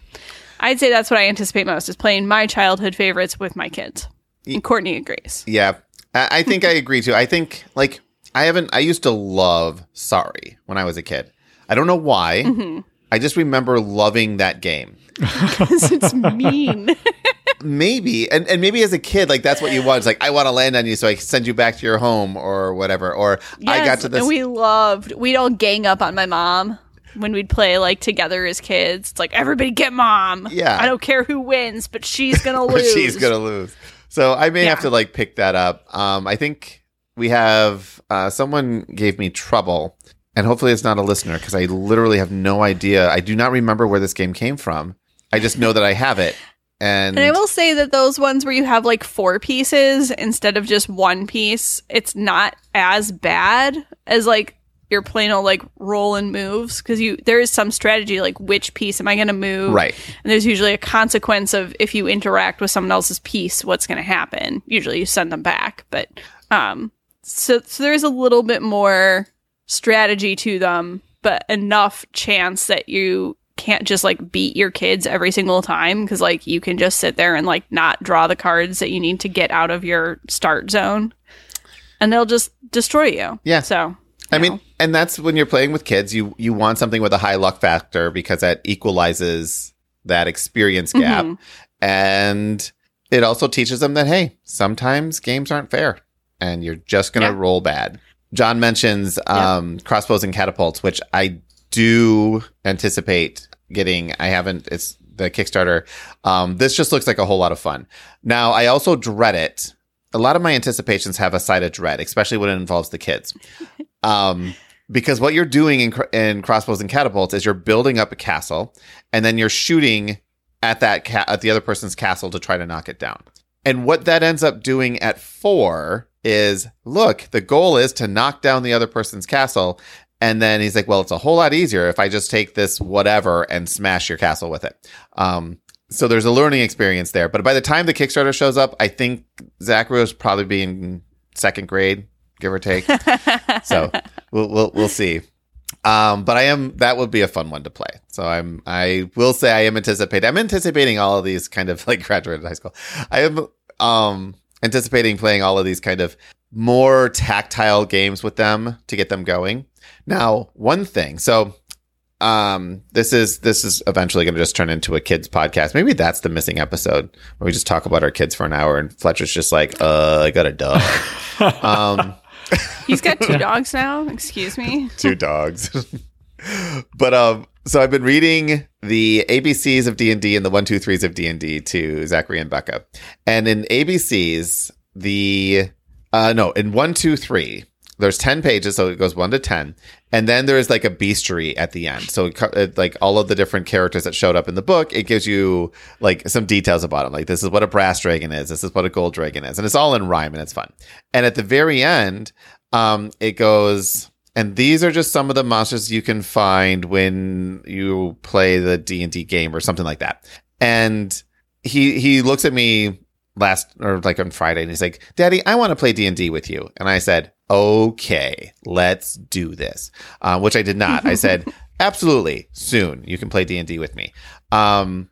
I'd say that's what I anticipate most is playing my childhood favorites with my kids. And Courtney agrees. Yeah, I, I think I agree too. I think like I haven't. I used to love Sorry when I was a kid. I don't know why. Mm-hmm. I just remember loving that game. *laughs* Because it's mean. *laughs* Maybe, and, and maybe as a kid, like that's what you want. It's like I want to land on you, so I can send you back to your home or whatever. Or I got to this. And we loved, we'd all gang up on my mom when we'd play like together as kids. It's like, everybody get mom. Yeah. I don't care who wins, but she's going *laughs* to lose. she's gonna lose. So I may have to like pick that up. Um, I think we have uh, someone gave me trouble, and hopefully it's not a listener because I literally have no idea. I do not remember where this game came from. I just know that I have it, and, And I will say that those ones where you have like four pieces instead of just one piece, it's not as bad as like your plain old like roll and moves because you there is some strategy like which piece am I going to move right. and there's usually a consequence of if you interact with someone else's piece what's going to happen usually you send them back but um so so there's a little bit more strategy to them but enough chance that you can't just like beat your kids every single time because like you can just sit there and like not draw the cards that you need to get out of your start zone and they'll just destroy you Yeah. so I mean, and that's when you're playing with kids. You you want something with a high luck factor because that equalizes that experience gap, Mhm. and it also teaches them that hey, sometimes games aren't fair, and you're just gonna Yeah. roll bad. John mentions um, crossbows and catapults, which I do anticipate getting. I haven't. It's the Kickstarter. Um, this just looks like a whole lot of fun. Now, I also dread it. A lot of my anticipations have a side of dread, especially when it involves the kids. *laughs* Um, because what you're doing in, in crossbows and catapults is you're building up a castle, and then you're shooting at that ca- at the other person's castle to try to knock it down. And what that ends up doing at four is, look, the goal is to knock down the other person's castle. And then he's like, well, it's a whole lot easier if I just take this whatever and smash your castle with it. Um, so there's a learning experience there. But by the time the Kickstarter shows up, I think Zachary will probably be in second grade, give or take. so *laughs* we'll, we'll we'll see. Um, but I am that would be a fun one to play. So I'm I will say I am anticipating. I'm anticipating all of these kind of *laughs* like graduated high school. I am um anticipating playing all of these kind of more tactile games with them to get them going. Now, one thing. So um this is this is eventually going to just turn into a kids podcast maybe that's the missing episode where we just talk about our kids for an hour and fletcher's just like uh i got a dog *laughs* um he's got two dogs now? Excuse me. Two dogs. *laughs* but um, so I've been reading the ABCs of D and D and the one, two, threes of D and D to Zachary and Becca, and in ABCs, the uh, no, in one, two, three, there's ten pages, so it goes one to ten, and then there is like a bestiary at the end. So it, like all of the different characters that showed up in the book, it gives you like some details about them. Like this is what a brass dragon is, this is what a gold dragon is, and it's all in rhyme and it's fun. And at the very end, um, it goes and these are just some of the monsters you can find when you play the d&d game or something like that and he he looks at me last or like on friday and he's like daddy i want to play d&d with you and i said okay let's do this. Uh, which i did not. I said *laughs* absolutely soon. You can play d&d with me. Um,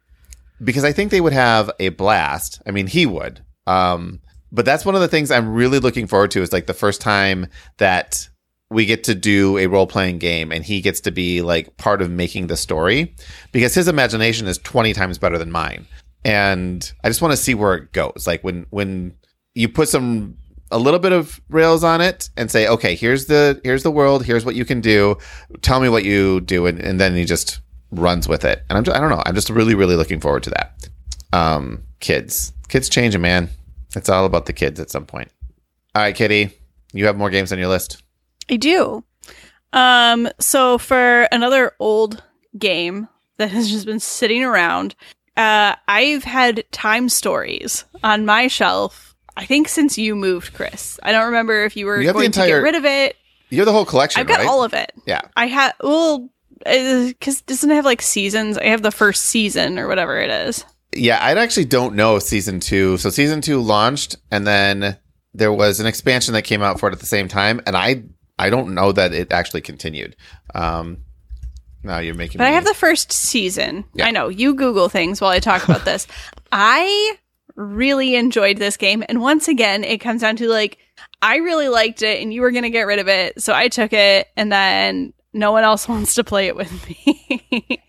because i think they would have a blast. I mean he would. Um, but that's one of the things i'm really looking forward to is like the first time that we get to do a role playing game and he gets to be like part of making the story. Because his imagination is 20 times better than mine. And I just want to see where it goes. Like when when you put some a little bit of rails on it and say, okay, here's the here's the world, here's what you can do. Tell me what you do, and, and then he just runs with it. And I'm just, I don't know. I'm just really really looking forward to that. Um, kids, kids changing, man. It's all about the kids at some point. All right, Kitty, you have more games on your list. I do. Um, so for another old game that has just been sitting around, uh, I've had time stories on my shelf. I think since you moved, Chris. I don't remember if you were You going to get rid of it. You have the whole collection, I've got right? all of it. yeah. I have. well, because doesn't it have like seasons? I have the first season or whatever it is. Yeah, I actually don't know season two. So season two launched, and then there was an expansion that came out for it at the same time, and I I don't know that it actually continued. Um, Now you're making But me I have the first season. Yeah. I know you Google things while I talk about this. *laughs* I really enjoyed this game, and once again, it comes down to like I really liked it, and you were gonna get rid of it, so I took it, and then no one else *laughs* wants to play it with me.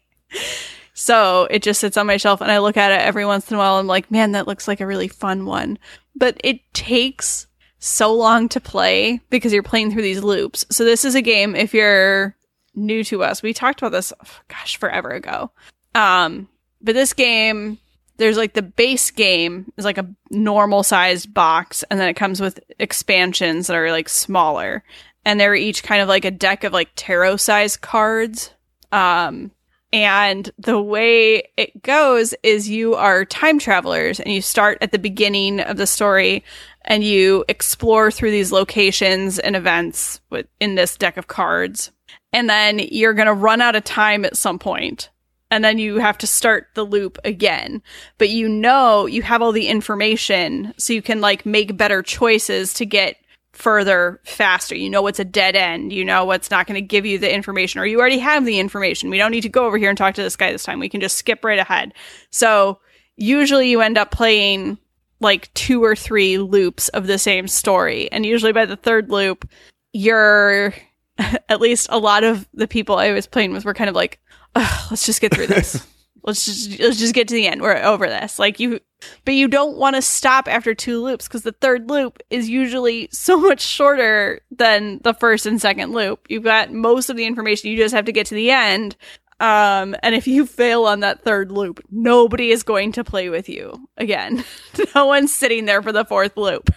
so it just sits on my shelf, and I look at it every once in a while. I'm like, man, that looks like a really fun one, but it takes so long to play because you're playing through these loops. So this is a game if you're new to us. We talked about this gosh forever ago. Um but this game there's like the base game is like a normal sized box and then it comes with expansions that are like smaller and they're each kind of like a deck of like tarot sized cards. Um and the way it goes is you are time travelers and you start at the beginning of the story and you explore through these locations and events with, in this deck of cards. And then you're going to run out of time at some point. And then you have to start the loop again. But you know, you have all the information so you can like make better choices to get further faster. You know what's a dead end. You know what's not going to give you the information, or you already have the information. We don't need to go over here and talk to this guy this time. We can just skip right ahead. So usually you end up playing like two or three loops of the same story. And usually by the third loop, you're *laughs* at least a lot of the people I was playing with were kind of like, "Ugh, let's just get through this. *laughs* let's just let's just get to the end. We're over this. Like you but you don't want to stop after two loops because the third loop is usually so *laughs* much shorter than the first and second loop. You've got most of the information. You just have to get to the end. Um, and if you fail on that third loop, nobody is going to play with you again. *laughs* no one's sitting there for the fourth loop.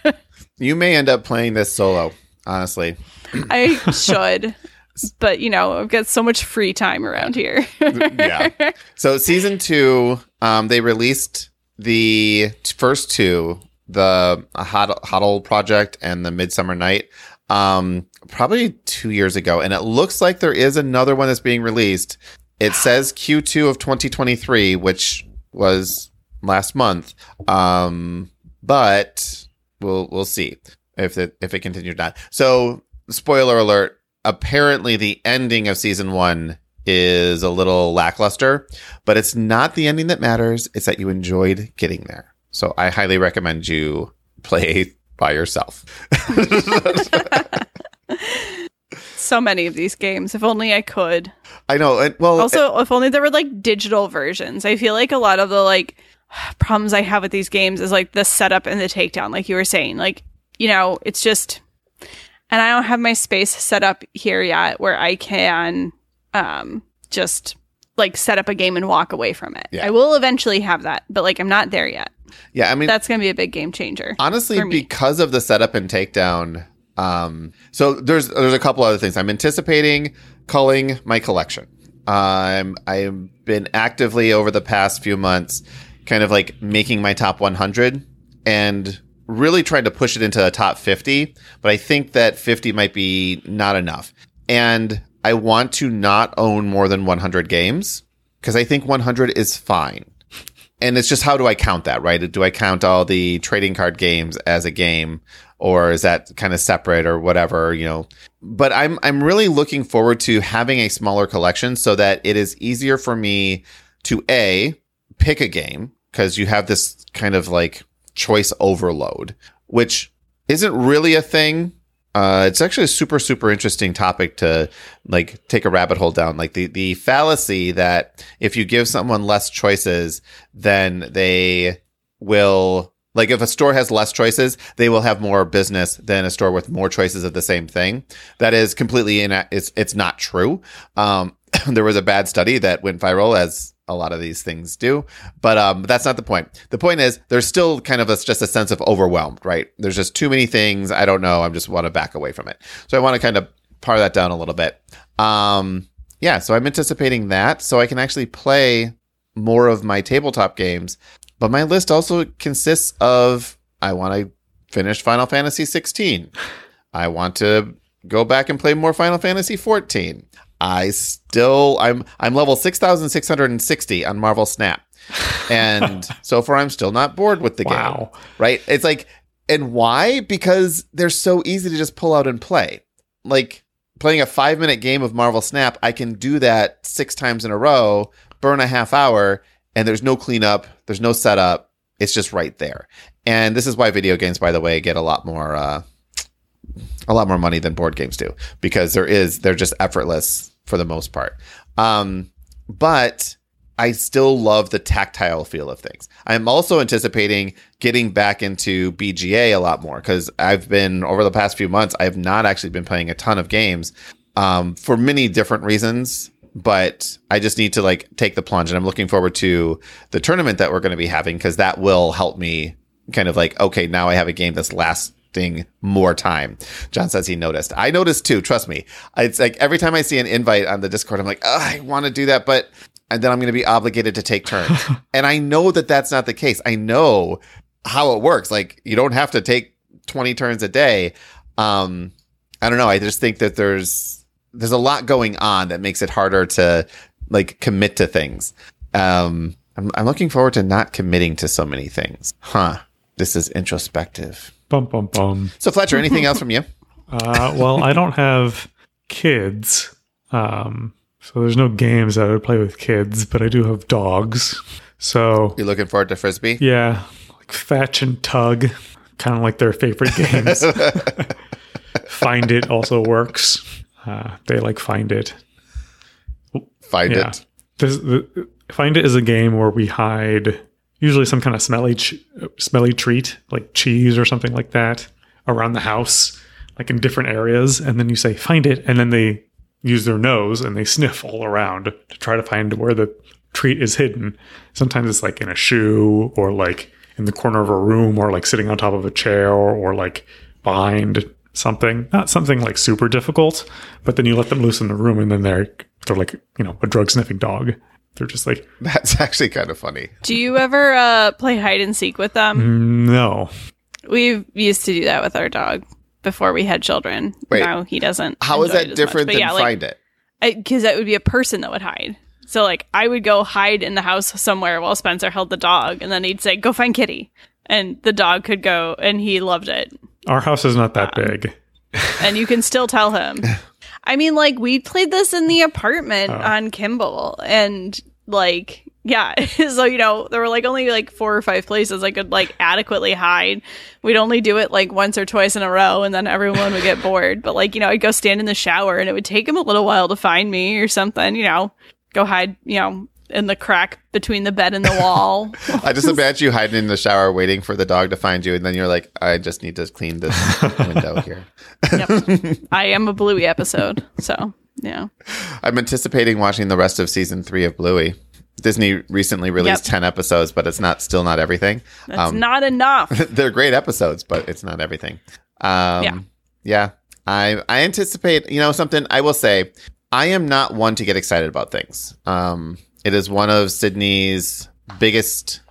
You may end up playing this solo, honestly. I should, but you know, I've got so much free time around here. yeah. So season two, um, they released the first two, the Hadal Project and the Midsummer Night, um, probably two years ago, and it looks like there is another one that's being released. It says Q2 of 2023, which was last month. Um, but we'll we'll see if it if it continued not. So, spoiler alert: apparently, the ending of season one is a little lackluster, but it's not the ending that matters. It's that you enjoyed getting there. So, I highly recommend you play by yourself. *laughs* so many of these games. If only I could. I know. and- Well, Also, if only there were like digital versions. I feel like a lot of the like *sighs* problems I have with these games is like the setup and the takedown, like you were saying. Like, you know, it's just and I don't have my space set up here yet where I can um just like set up a game and walk away from it. Yeah. I will eventually have that, but like I'm not there yet. yeah. I mean, That's going to be a big game changer. honestly because of the setup and takedown um so there's there's a couple other things i'm anticipating culling my collection um i've been actively over the past few months kind of like making my top 100 and really trying to push it into the top 50 but i think that 50 might be not enough and i want to not own more than 100 games because i think 100 is fine and it's just how do I count that, right? Do I count all the trading card games as a game or is that kind of separate or whatever, you know? But I'm I'm really looking forward to having a smaller collection so that it is easier for me to a pick a game because you have this kind of like choice overload, which isn't really a thing. Uh, it's actually a super, super interesting topic to like take a rabbit hole down. Like the, the fallacy that if you give someone less choices, then they will, like if a store has less choices, they will have more business than a store with more choices of the same thing. That is completely, in, it's, it's not true. Um, *clears throat* there was a bad study that went viral as a lot of these things do. But um, that's not the point. The point is there's still kind of a, just a sense of overwhelmed, right? There's just too many things. I don't know. I just want to back away from it. So I want to kind of par that down a little bit. Um, yeah, so I'm anticipating that so I can actually play more of my tabletop games. But my list also consists of I want to finish Final Fantasy 16. I want to go back and play more Final Fantasy 14. I still I'm I'm level 6660 on Marvel Snap. And *laughs* so far I'm still not bored with the game. Right? It's like and why? Because they're so easy to just pull out and play. Like playing a five minute game of Marvel Snap, I can do that six times in a row, burn a half hour, and there's no cleanup, there's no setup. It's just right there. And this is why video games, by the way, get a lot more, uh, a lot more money than board games do because there is, they're just effortless for the most part. Um, but I still love the tactile feel of things. I'm also anticipating getting back into BGA a lot more because I've been over the past few months. I have not actually been playing a ton of games um, for many different reasons, but I just need to like take the plunge. And I'm looking forward to the tournament that we're going to be having because that will help me kind of like, okay, now I have a game that's lasting more time. John says he noticed. I noticed too. Trust me. It's like every time I see an invite on the Discord, I'm like, oh, I want to do that, but and then I'm going to be obligated to take turns. *laughs* and I know that that's not the case. I know how it works. Like you don't have to take 20 turns a day. Um, I don't know. I just think that there's there's a lot going on that makes it harder to like commit to things. Um, I'm, I'm looking forward to not committing to so many things. Huh. This is introspective. Bum bum bum. So Fletcher, anything else from you? *laughs* Uh, well, I don't have kids, um, so there's no games that I would play with kids, but I do have dogs. So You looking forward to frisbee? yeah, like fetch and tug, kind of like their favorite games. *laughs* Find it also works. Uh, they like Find It. Find Yeah. it. This, the, Find It is a game where we hide usually some kind of smelly, smelly treat, like cheese or something like that, around the house, like in different areas. And then you say, find it. And then they use their nose and they *laughs* sniff all around to try to find where the treat is hidden. Sometimes it's like in a shoe or like in the corner of a room or like sitting on top of a chair or like behind something. Not something like super difficult, but then you let them loose in the room and then they're they're like, you know, a drug sniffing dog. They're just like, *laughs* That's actually kind of funny. Do you ever uh, play hide and seek with them? no. We used to do that with our dog before we had children. Wait. now he doesn't. How is that different much. Than yeah, like, find it? because that would be a person that would hide. So like I would go hide in the house somewhere while Spencer held the dog, and then he'd say, "Go find Kitty," and the dog could go, and he loved it. Our house is not that big. And you can still tell him. *laughs* I mean, like we played this in the uh-huh. apartment Oh. on Kimball, and like yeah, *laughs* so you know there were like only like four or five places I could like adequately hide. We'd only do it like once or twice in a row, and then everyone would get *laughs* bored. But like you know, I'd go stand in the shower, and it would take him a little while to find me or something. You know, go hide. You know. In the crack between the bed and the wall. *laughs* I just imagine you hiding in the shower waiting for the dog to find you, and then you're like, I just need to clean this *laughs* window here. yep. I am a Bluey episode. So, yeah. I'm anticipating watching the rest of season three of Bluey. Disney recently released Yep. 10 episodes, but it's not still not everything. That's not enough. *laughs* They're great episodes, but it's not everything. Um, Yeah. yeah. I I anticipate, you know, something I will say, I am not one to get excited about things. Um, it is one of Sydney's biggest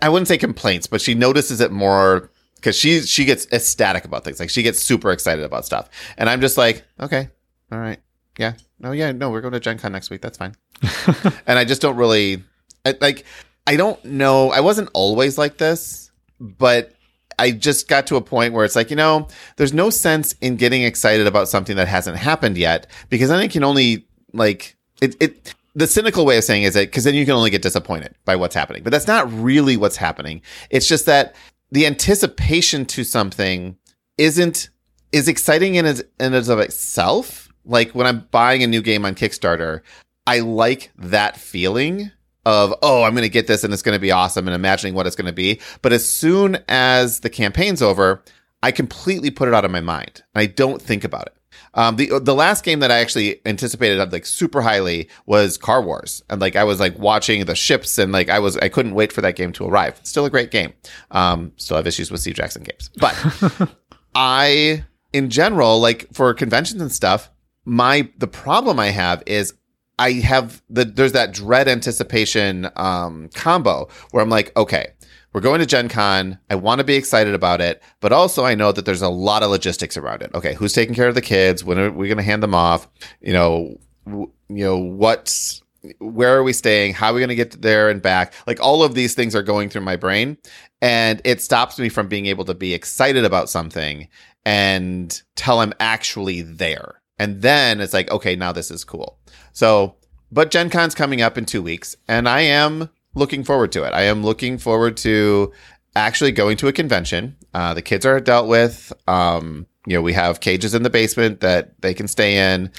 I, wouldn't say complaints, but she notices it more because she she gets ecstatic about things. Like she gets super excited about stuff. And I'm just like, okay, all right. Yeah. No, yeah, no, we're going to Gen Con next week. That's fine. *laughs* and I just don't really I, like I don't know. I wasn't always like this, but I just got to a point where it's like, you know, there's no sense in getting excited about something that hasn't happened yet because then it can only like it it the cynical way of saying is that because then you can only get disappointed by what's happening. But that's not really what's happening. It's just that the anticipation to something isn't is exciting in as in and of itself. Like when I'm buying a new game on Kickstarter, I like that feeling of oh i'm going to get this and it's going to be awesome and imagining what it's going to be but as soon as the campaign's over i completely put it out of my mind and i don't think about it um, the the last game that I actually anticipated like super highly was Car Wars, and like I was like watching the ships, and like I was I couldn't wait for that game to arrive. Still a great game. Um, still have issues with Steve Jackson games, but *laughs* I, in general, like for conventions and stuff, my the problem I have is I have the there's that dread anticipation um, combo where I'm like, okay, we're going to Gen Con. I want to be excited about it, but also I know that there's a lot of logistics around it. Okay, who's taking care of the kids? When are we going to hand them off? You know, w- you know what's where are we staying? How are we going to get there and back? Like all of these things are going through my brain, and it stops me from being able to be excited about something and tell I'm actually there. And then it's like, okay, now this is cool. So, but Gen Con's coming up in two weeks, and I am looking forward to it. I am looking forward to actually going to a convention. Uh, the kids are dealt with. Um, you know, we have cages in the basement that they can stay in.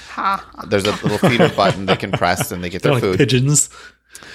There's a little *laughs* feeder button they can press and they get They're their like food. pigeons.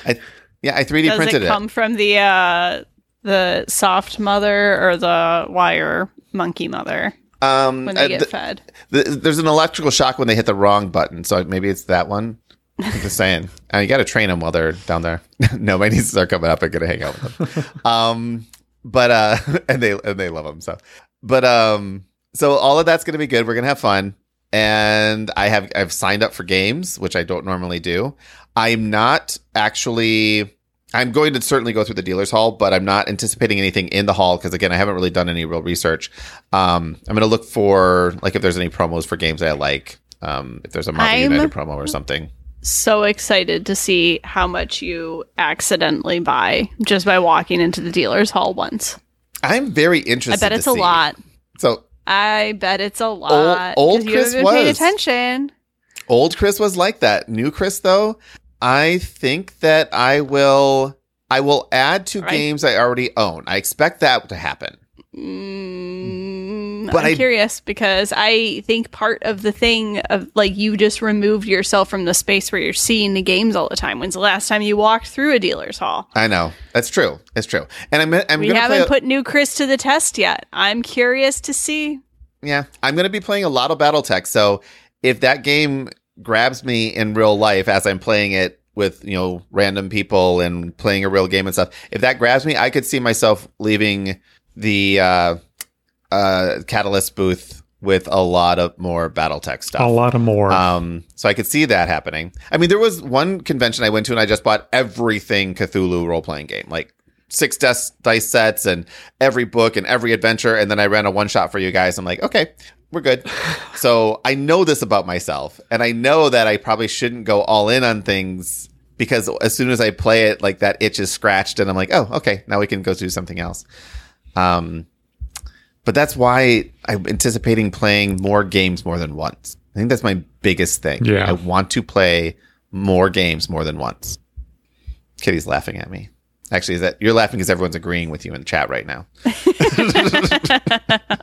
I, yeah, I 3D Does printed it it. come from the uh, the soft mother or the wire monkey mother Um, when uh, they get th- fed? th- there's an electrical shock when they hit the wrong button, so maybe it's that one. I'm just saying. Uh, you got to train them while they're down there. no, my nieces are coming up and gonna hang out with them. um, but uh, *laughs* and they and they love them so. But um, so all of that's gonna be good. We're gonna have fun, and I have I've signed up for games, which I don't normally do. I'm not actually. I'm going to certainly go through the dealer's hall, but I'm not anticipating anything in the hall because again, I haven't really done any real research. Um, I'm going to look for like if there's any promos for games I like. Um, if there's a Marvel I'm- United promo or something. So excited to see how much you accidentally buy just by walking into the dealer's hall once. I'm very interested. I bet it's a see. lot. So I bet it's a lot. old you Chris haven't paying attention. old Chris was like that. New Chris though, I think that I will. I will add to Right. games I already own. I expect that to happen. Mm, But I'm I- curious because I think part of the thing of like you just removed yourself from the space where you're seeing the games all the time. When's the last time you walked through a dealer's hall? I know that's true. It's true. And I'm. I'm We haven't a- put new Chris to the test yet. I'm curious to see. Yeah, I'm going to be playing a lot of BattleTech. So if that game grabs me in real life as I'm playing it with you know random people and playing a real game and stuff, if that grabs me, I could see myself leaving the uh, uh, Catalyst booth with a lot of more BattleTech stuff. A lot of more. Um, so I could see that happening. I mean, there was one convention I went to and I just bought everything Cthulhu role playing game, like six dice, dice sets and every book and every adventure. And then I ran a one shot for you guys. I'm like, okay, we're good. *laughs* so I know this about myself, and I know that I probably shouldn't go all in on things because as soon as I play it, like that itch is scratched, and I'm like, oh, okay, now we can go do something else. Um, but that's why I'm anticipating playing more games more than once. I think that's my biggest thing. Yeah. I want to play more games more than once. Kitty's laughing at me. Actually, is that you're laughing because everyone's agreeing with you in the chat right now. *laughs* *laughs*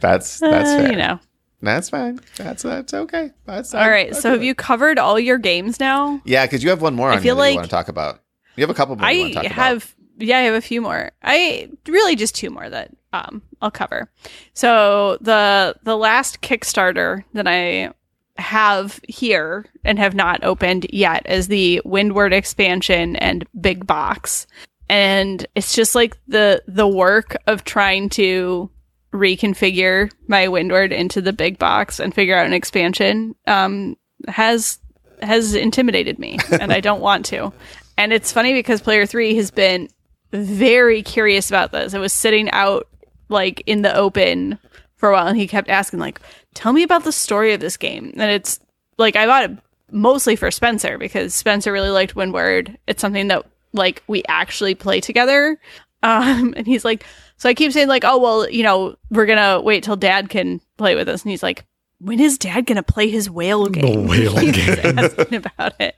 that's that's Uh, you know. That's fine. That's that's okay. That's All right. So have you covered all your games now? Yeah, because you have one more I feel that you like- want to talk about. You have a couple more you want I to talk have yeah, I have a few more. I really just two more that um I'll cover. So the the last Kickstarter that I have here and have not opened yet is the Windward expansion and big box. And it's just like the the work of trying to reconfigure my Windward into the big box and figure out an expansion um has has intimidated me *laughs* and I don't want to. And it's funny because player 3 has been very curious about this. I was sitting out like in the open for a while and he kept asking like tell me about the story of this game. And it's like I bought it mostly for Spencer because Spencer really liked Windward. It's something that like we actually play together. *laughs* Um and he's like so I keep saying like oh well, you know, we're going to wait till dad can play with us and he's like when is dad going to play his whale game? *laughs* The whale game. asking about it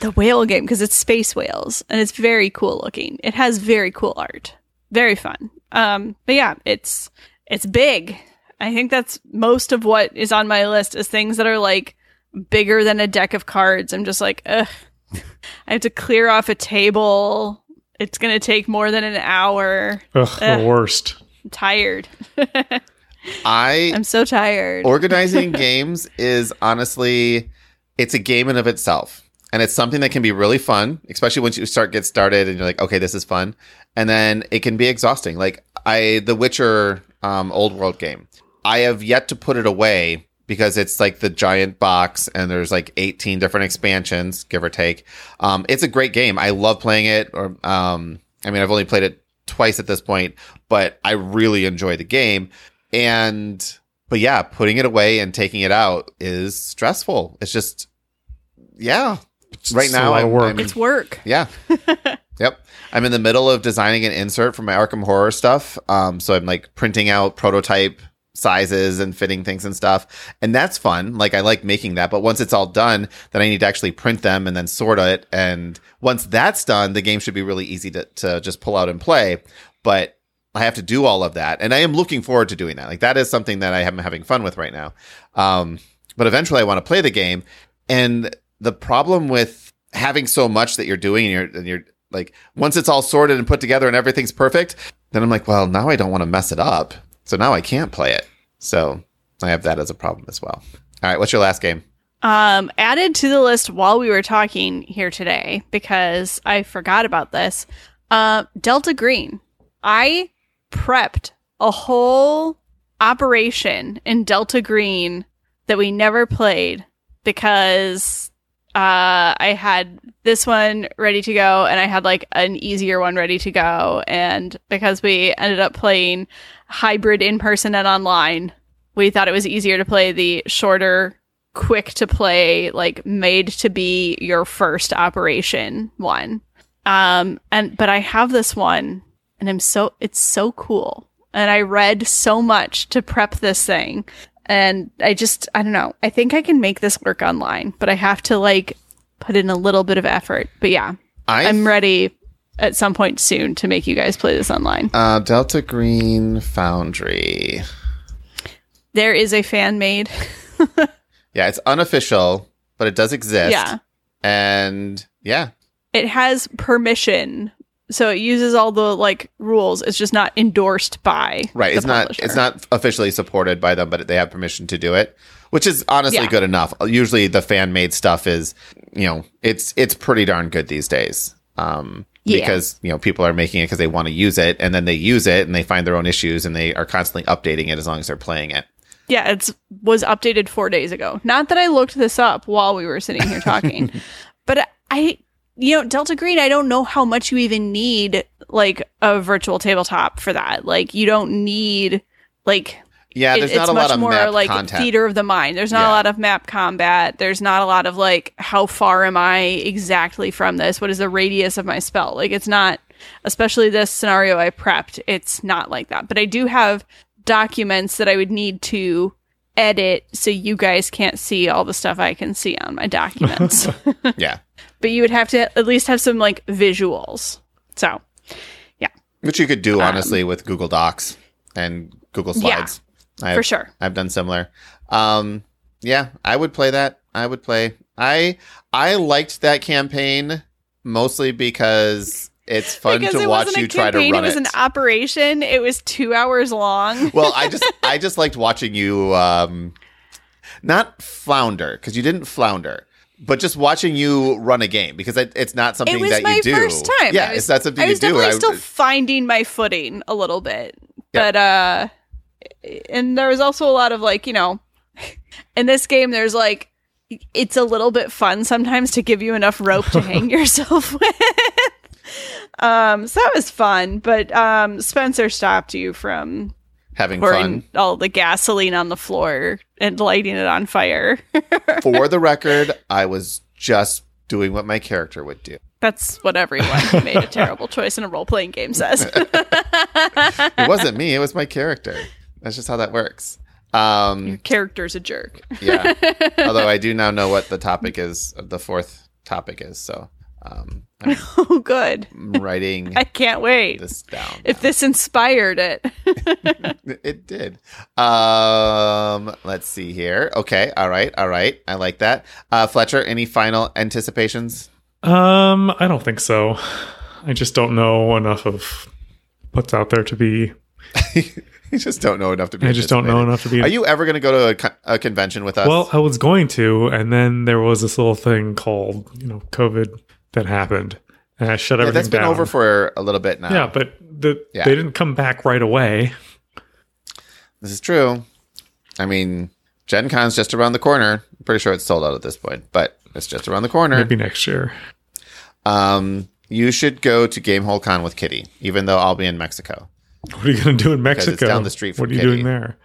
the whale game because it's space whales and it's very cool looking. It has very cool art. Very fun. Um but yeah, it's it's big. I think that's most of what is on my list is things that are like bigger than a deck of cards. I'm just like, ugh. *laughs* I have to clear off a table. It's going to take more than an hour. Ugh, Ugh. the worst. I'm tired. *laughs* I I'm so tired. organizing *laughs* games is honestly it's a game in of itself and it's something that can be really fun especially once you start get started and you're like okay this is fun. And then it can be exhausting. Like i the witcher um, old world game i have yet to put it away because it's like the giant box and there's like 18 different expansions give or take. Um, it's a great game. I love playing it or um, i mean i've only played it twice at this point but i really enjoy the game. And but yeah, putting it away and taking it out is stressful. It's just, yeah. Right It's now, I'm, work. I'm- it's work. yeah, *laughs* yep. I'm in the middle of designing an insert for my Arkham Horror stuff. Um, so I'm like printing out prototype sizes and fitting things and stuff. And that's fun. Like I like making that. But once it's all done, then I need to actually print them and then sort it. And once that's done, the game should be really easy to, to just pull out and play. But I have to do all of that. And I am looking forward to doing that. Like that is something that I am having fun with right now. Um, but eventually I want to play the game. And the problem with having so much that you're doing and you're, and you're like, once it's all sorted and put together and everything's perfect, then I'm like, well, now I don't want to mess it up. So now I can't play it. So I have that as a problem as well. All right. What's your last game? Um, added to the list while we were talking here today because I forgot about this. Uh, Delta Green. I prepped a whole operation in Delta Green that we never played because uh, I had this one ready to go and I had like an easier one ready to go. And because we ended up playing hybrid in person and online, we thought it was easier to play the shorter, quick to play, like made to be your first operation one. Um, and but I have this one and I'm so it's so cool. And I read so much to prep this thing. And I just I don't know. I think I can make this work online, but I have to like put in a little bit of effort. But yeah, I I'm ready at some point soon to make you guys play this online. uh, Delta Green Foundry. There is a fan made. *laughs* Yeah, it's unofficial, but it does exist. yeah. And yeah, It has permission. So it uses all the like rules. It's just not endorsed by right. the It's not it's not officially supported by them, but they have permission to do it, which is honestly Yeah. good enough. Usually the fan made stuff is, you know, it's it's pretty darn good these days. Um Yeah. because, you know, people are making it because they want to use it and then they use it and they find their own issues and they are constantly updating it as long as they're playing it. Yeah, it's was updated four days ago. Not that I looked this up while we were sitting here talking, *laughs* but I, you know, Delta Green. I don't know how much you even need like a virtual tabletop for that. Like, you don't need like Yeah, it- there's it's not a much lot of more map like content. theater of the mind. There's not Yeah. a lot of map combat. There's not a lot of like how far am I exactly from this? What is the radius of my spell? Like it's not especially this scenario I prepped, it's not like that. But I do have documents that I would need to edit so you guys can't see all the stuff I can see on my documents. *laughs* yeah. But you would have to at least have some like visuals. So, yeah. Which you could do honestly with Google Docs and Google Um, Yeah, Slides. I've, for sure. I've done similar. Um, yeah, I would play that. I would play. I I liked that campaign mostly because it's fun because to it watch you try to run it was it. an operation. It was 2 hours long. *laughs* well, I just *laughs* I just liked watching you um not flounder because you didn't flounder. But just watching you run a game because it, it's not something it was that my you do. first time. Yeah, was, it's not something I was you do. definitely I- still finding my footing a little bit, Yeah. but uh, and there was also a lot of like you know, *laughs* in this game there's like it's a little bit fun sometimes to give you enough rope to hang *laughs* yourself *laughs* with. Um, so that was fun, but um, Spencer stopped you from having fun. all the gasoline on the floor and lighting it on fire. *laughs* For the record, I was just doing what my character would do. That's what everyone who made a terrible choice in a role playing game says. *laughs* It wasn't me, it was my character. That's just how that works. Um, Character's a jerk. yeah. *laughs* Although I do now know what the topic is, the fourth topic is. So um, *laughs* I'm Oh, good. writing *laughs* I can't wait. this down. If this inspired it. *laughs* it did. Um, let's see here. Okay. All right. All right. I like that. Uh, Fletcher, any final anticipations? Um, I don't think so. I just don't know enough of what's out there to be. you just don't know enough to be. I just don't know enough to be. Are you ever going to go to a, co- a convention with us? well, I was going to, and then there was this little thing called you know COVID that happened, and I shut yeah, everything that's been down. over for a little bit now. yeah, but the Yeah. they didn't come back right away. This is true. I mean, Gen Con's just around the corner. I'm pretty sure it's sold out at this point, but it's just around the corner. Maybe next year. Um, you should go to Gamehole Con with Kitty, even though I'll be in Mexico. What are you going to do in it's Mexico? down the street from What are you Kitty. doing there?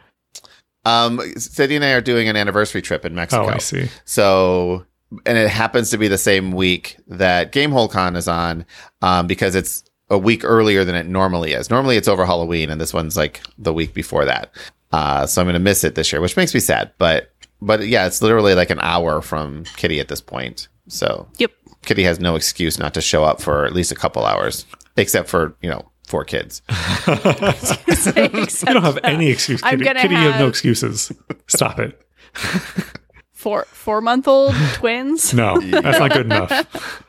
Um, Sadie and I are doing an anniversary trip in Mexico. Oh, I see. So, and it happens to be the same week that Gamehole Con is on, um, because it's a week earlier than it normally is. Normally it's over Halloween, and this one's like the week before that. Uh, so I'm going to miss it this year, which makes me sad. But but yeah, it's literally like an hour from Kitty at this point. So Yep. Kitty has no excuse not to show up for at least a couple hours, except for you know four kids. *laughs* You don't have any excuse. I'm Kitty, gonna you have no excuses. Stop it. *laughs* Four four month old *laughs* twins. No, that's not good enough.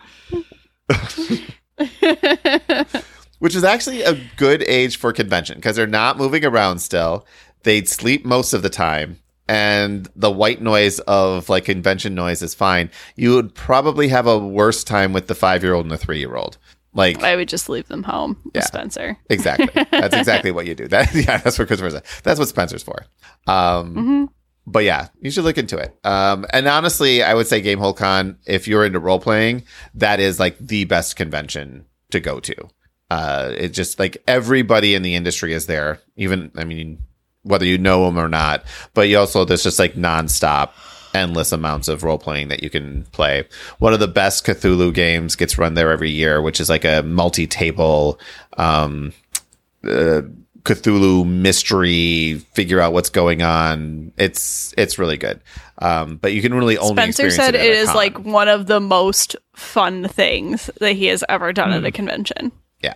*laughs* which is actually a good age for convention because they're not moving around still. They'd sleep most of the time. And the white noise of like convention noise is fine. You would probably have a worse time with the five year old and the three year old. Like, I would just leave them home with Yeah. Spencer. exactly. That's *laughs* exactly what you do. That, yeah, that's what Christopher's. That's what Spencer's for. Um, But yeah, you should look into it. Um, and honestly, I would say Gamehole Con, if you're into role playing, that is like the best convention to go to. Uh, it just like everybody in the industry is there. Even, I mean, whether you know them or not, but you also, there's just like nonstop, endless amounts of role playing that you can play. One of the best Cthulhu games gets run there every year, which is like a multi table, um, uh, Cthulhu mystery, figure out what's going on. It's it's really good. Um, but you can really only Spencer said it, at it a is con. like one of the most fun things that he has ever done at a convention. yeah.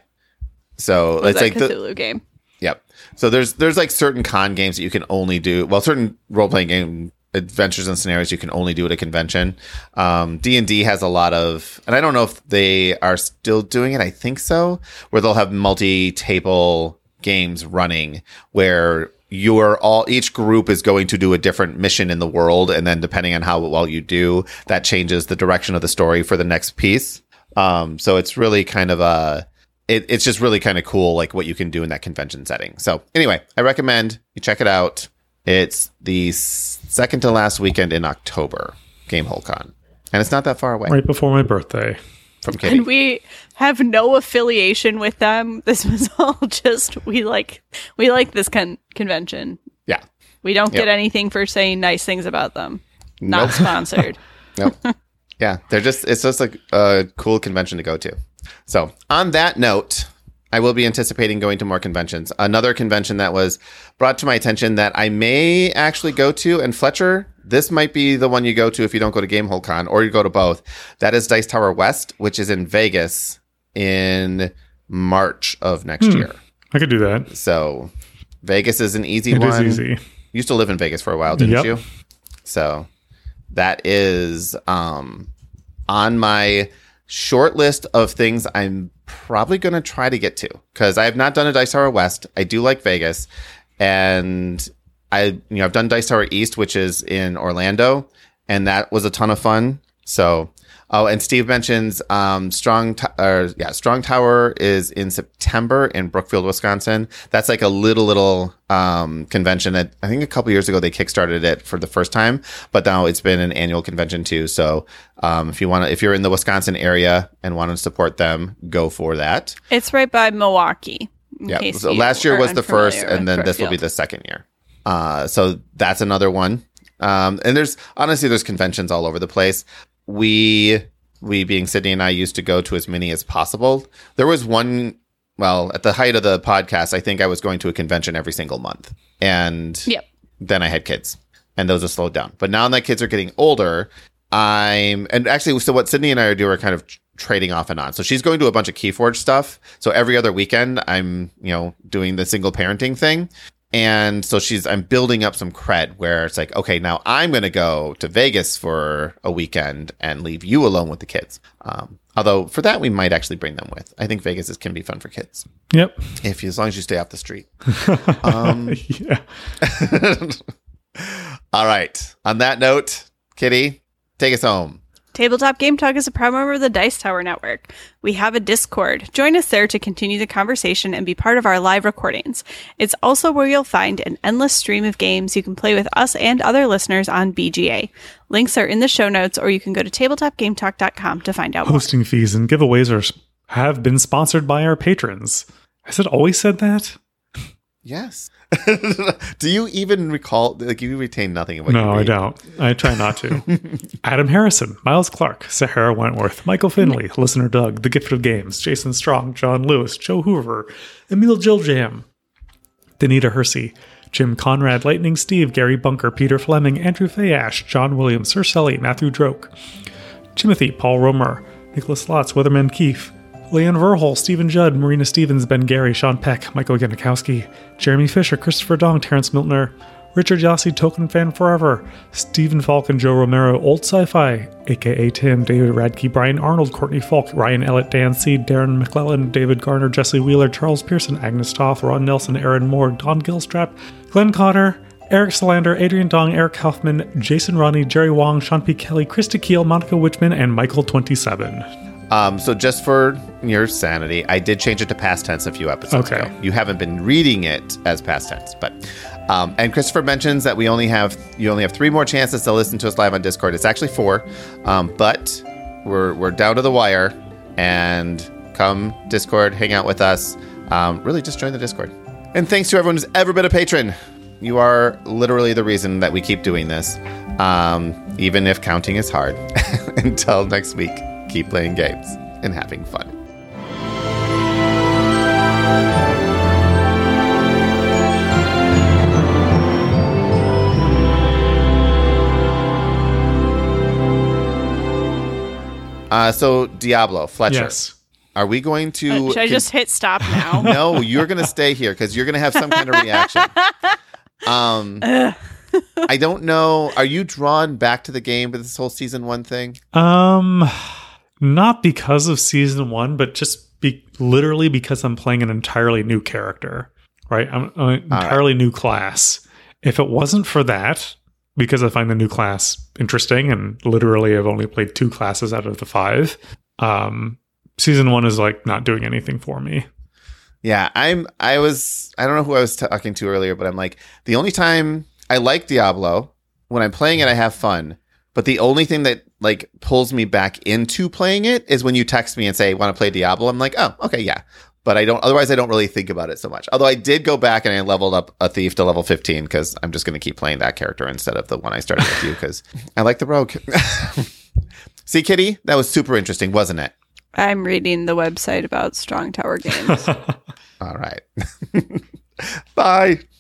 So Was it's that like the, Cthulhu game. Yep. So there's there's like certain con games that you can only do. Well, certain role playing game adventures and scenarios you can only do at a convention. Um, D and D has a lot of, and I don't know if they are still doing it. I think so, where they'll have multi table games running where you're all each group is going to do a different mission in the world. And then depending on how well you do that changes the direction of the story for the next piece. Um so it's really kind of a it, it's just really kind of cool like what you can do in that convention setting. So anyway i recommend you check it out. It's the second to last weekend in october gamehole con. And it's not that far away. Right before my birthday. From Kitty. And we have no affiliation with them. *laughs* This was all just we like we like this con- convention. yeah We don't Yep. get anything for saying nice things about them. Not Nope. *laughs* sponsored. Nope. yeah, they're just it's just like a cool convention to go to. So, on that note, I will be anticipating going to more conventions. Another convention that was brought to my attention that I may actually go to, and Fletcher, this might be the one you go to if you don't go to Gamehole Con, or you go to both. That is Dice Tower West, which is in Vegas in March of next year. I could do that. So, Vegas is an easy It is one. easy. You used to live in Vegas for a while, didn't Yep. you? So that is um, on my short list of things I'm probably going to try to get to because I have not done a Dice Tower West. I do like Vegas, and I you know I've done Dice Tower East, which is in Orlando, and that was a ton of fun. So. Oh, and Steve mentions um, Strong, T- or yeah, Strong Tower is in September in Brookfield, Wisconsin. That's like a little little um, convention that I think a couple years ago they kickstarted it for the first time, but now it's been an annual convention too. So um, if you want to, if you're in the Wisconsin area and want to support them, go for that. It's right by Milwaukee. Yeah. So last year was the first, and then this will be the second year. Uh, so that's another one. Um, and there's honestly there's conventions all over the place. We we being Sydney and I used to go to as many as possible. There was one. Well, at the height of the podcast, I think I was going to a convention every single month, and Yep. then I had kids, and those have slowed down. But now that kids are getting older, I'm and actually, so what Sydney and I are doing are kind of tr- trading off and on. So she's going to a bunch of KeyForge stuff. So every other weekend, I'm you know doing the single parenting thing. And so she's, I'm building up some cred where it's like, okay, now I'm going to go to Vegas for a weekend and leave you alone with the kids. Um, although for that, we might actually bring them with. I think Vegas is, can be fun for kids Yep. if you, as long as you stay off the street. *laughs* um, *laughs* Yeah. *laughs* all right. On that note, Kitty, take us home. Tabletop Game Talk is a proud member of the Dice Tower Network. We have a Discord. Join us there to continue the conversation and be part of our live recordings. It's also where you'll find an endless stream of games you can play with us and other listeners on BGA. Links are in the show notes, or you can go to tabletopgametalk.com to find out more. Hosting fees and giveaways are have been sponsored by our patrons. Has it always said that? Yes. *laughs* Do you even recall? Like you retain nothing of what No, I don't. I try not to. *laughs* Adam Harrison, Miles Clark, Sahara Wentworth, Michael Finley, Listener Doug, The Gift of Games, Jason Strong, John Lewis, Joe Hoover, Emil Giljam, Danita Hersey, Jim Conrad, Lightning Steve, Gary Bunker, Peter Fleming, Andrew Fayash, John Williams, Sir Sully, Matthew Droke, Timothy, Paul Romer, Nicholas Lotz, Weatherman Keefe, Leon Verhol, Stephen Judd, Marina Stevens, Ben Gary, Sean Peck, Michael Janikowski, Jeremy Fisher, Christopher Dong, Terrence Miltner, Richard Yossi, Token Fan Forever, Stephen Falcon, Joe Romero, Old Sci-Fi, aka Tim, David Radke, Brian Arnold, Courtney Falk, Ryan Ellett, Dan Seed, Darren McClellan, David Garner, Jesse Wheeler, Charles Pearson, Agnes Toth, Ron Nelson, Aaron Moore, Don Gilstrap, Glenn Cotter, Eric Solander, Adrian Dong, Eric Kaufman, Jason Ronnie, Jerry Wong, Sean P. Kelly, Krista Keel, Monica Witchman, and Michael27. Um, so just for your sanity, I did change it to past tense a few episodes Okay. ago. You haven't been reading it as past tense, but um, and Christopher mentions that we only have you only have three more chances to listen to us live on Discord. It's actually four, um, but we're we're down to the wire. And come Discord, hang out with us. Um, really, just join the Discord. And thanks to everyone who's ever been a patron. You are literally the reason that we keep doing this, um, even if counting is hard. *laughs* Until next week, keep playing games and having fun. Uh, so Diablo, Fletcher, Yes. are we going to? Uh, Should I con- just hit stop now? *laughs* no, you're going to stay here because you're going to have some kind of reaction. *laughs* Um, I don't know. Are you drawn back to the game with this whole season one thing? Um, not because of season one, but just be literally because I'm playing an entirely new character, right? I'm an entirely new class. If it wasn't for that, because I find the new class interesting, and literally I've only played two classes out of the five, um, season one is like not doing anything for me. Yeah, I'm. I was. I don't know who I was talking to earlier, but I'm like the only time I like Diablo when I'm playing it, I have fun. But the only thing that like pulls me back into playing it is when you text me and say, "Want to play Diablo?" I'm like, "Oh, okay, yeah." But I don't. Otherwise, I don't really think about it so much. Although I did go back and I leveled up a thief to level 15 because I'm just going to keep playing that character instead of the one I started with you because I like the rogue. *laughs* See, Kitty, that was super interesting, wasn't it? I'm reading the website about Strong Tower Games. *laughs* All right. *laughs* Bye.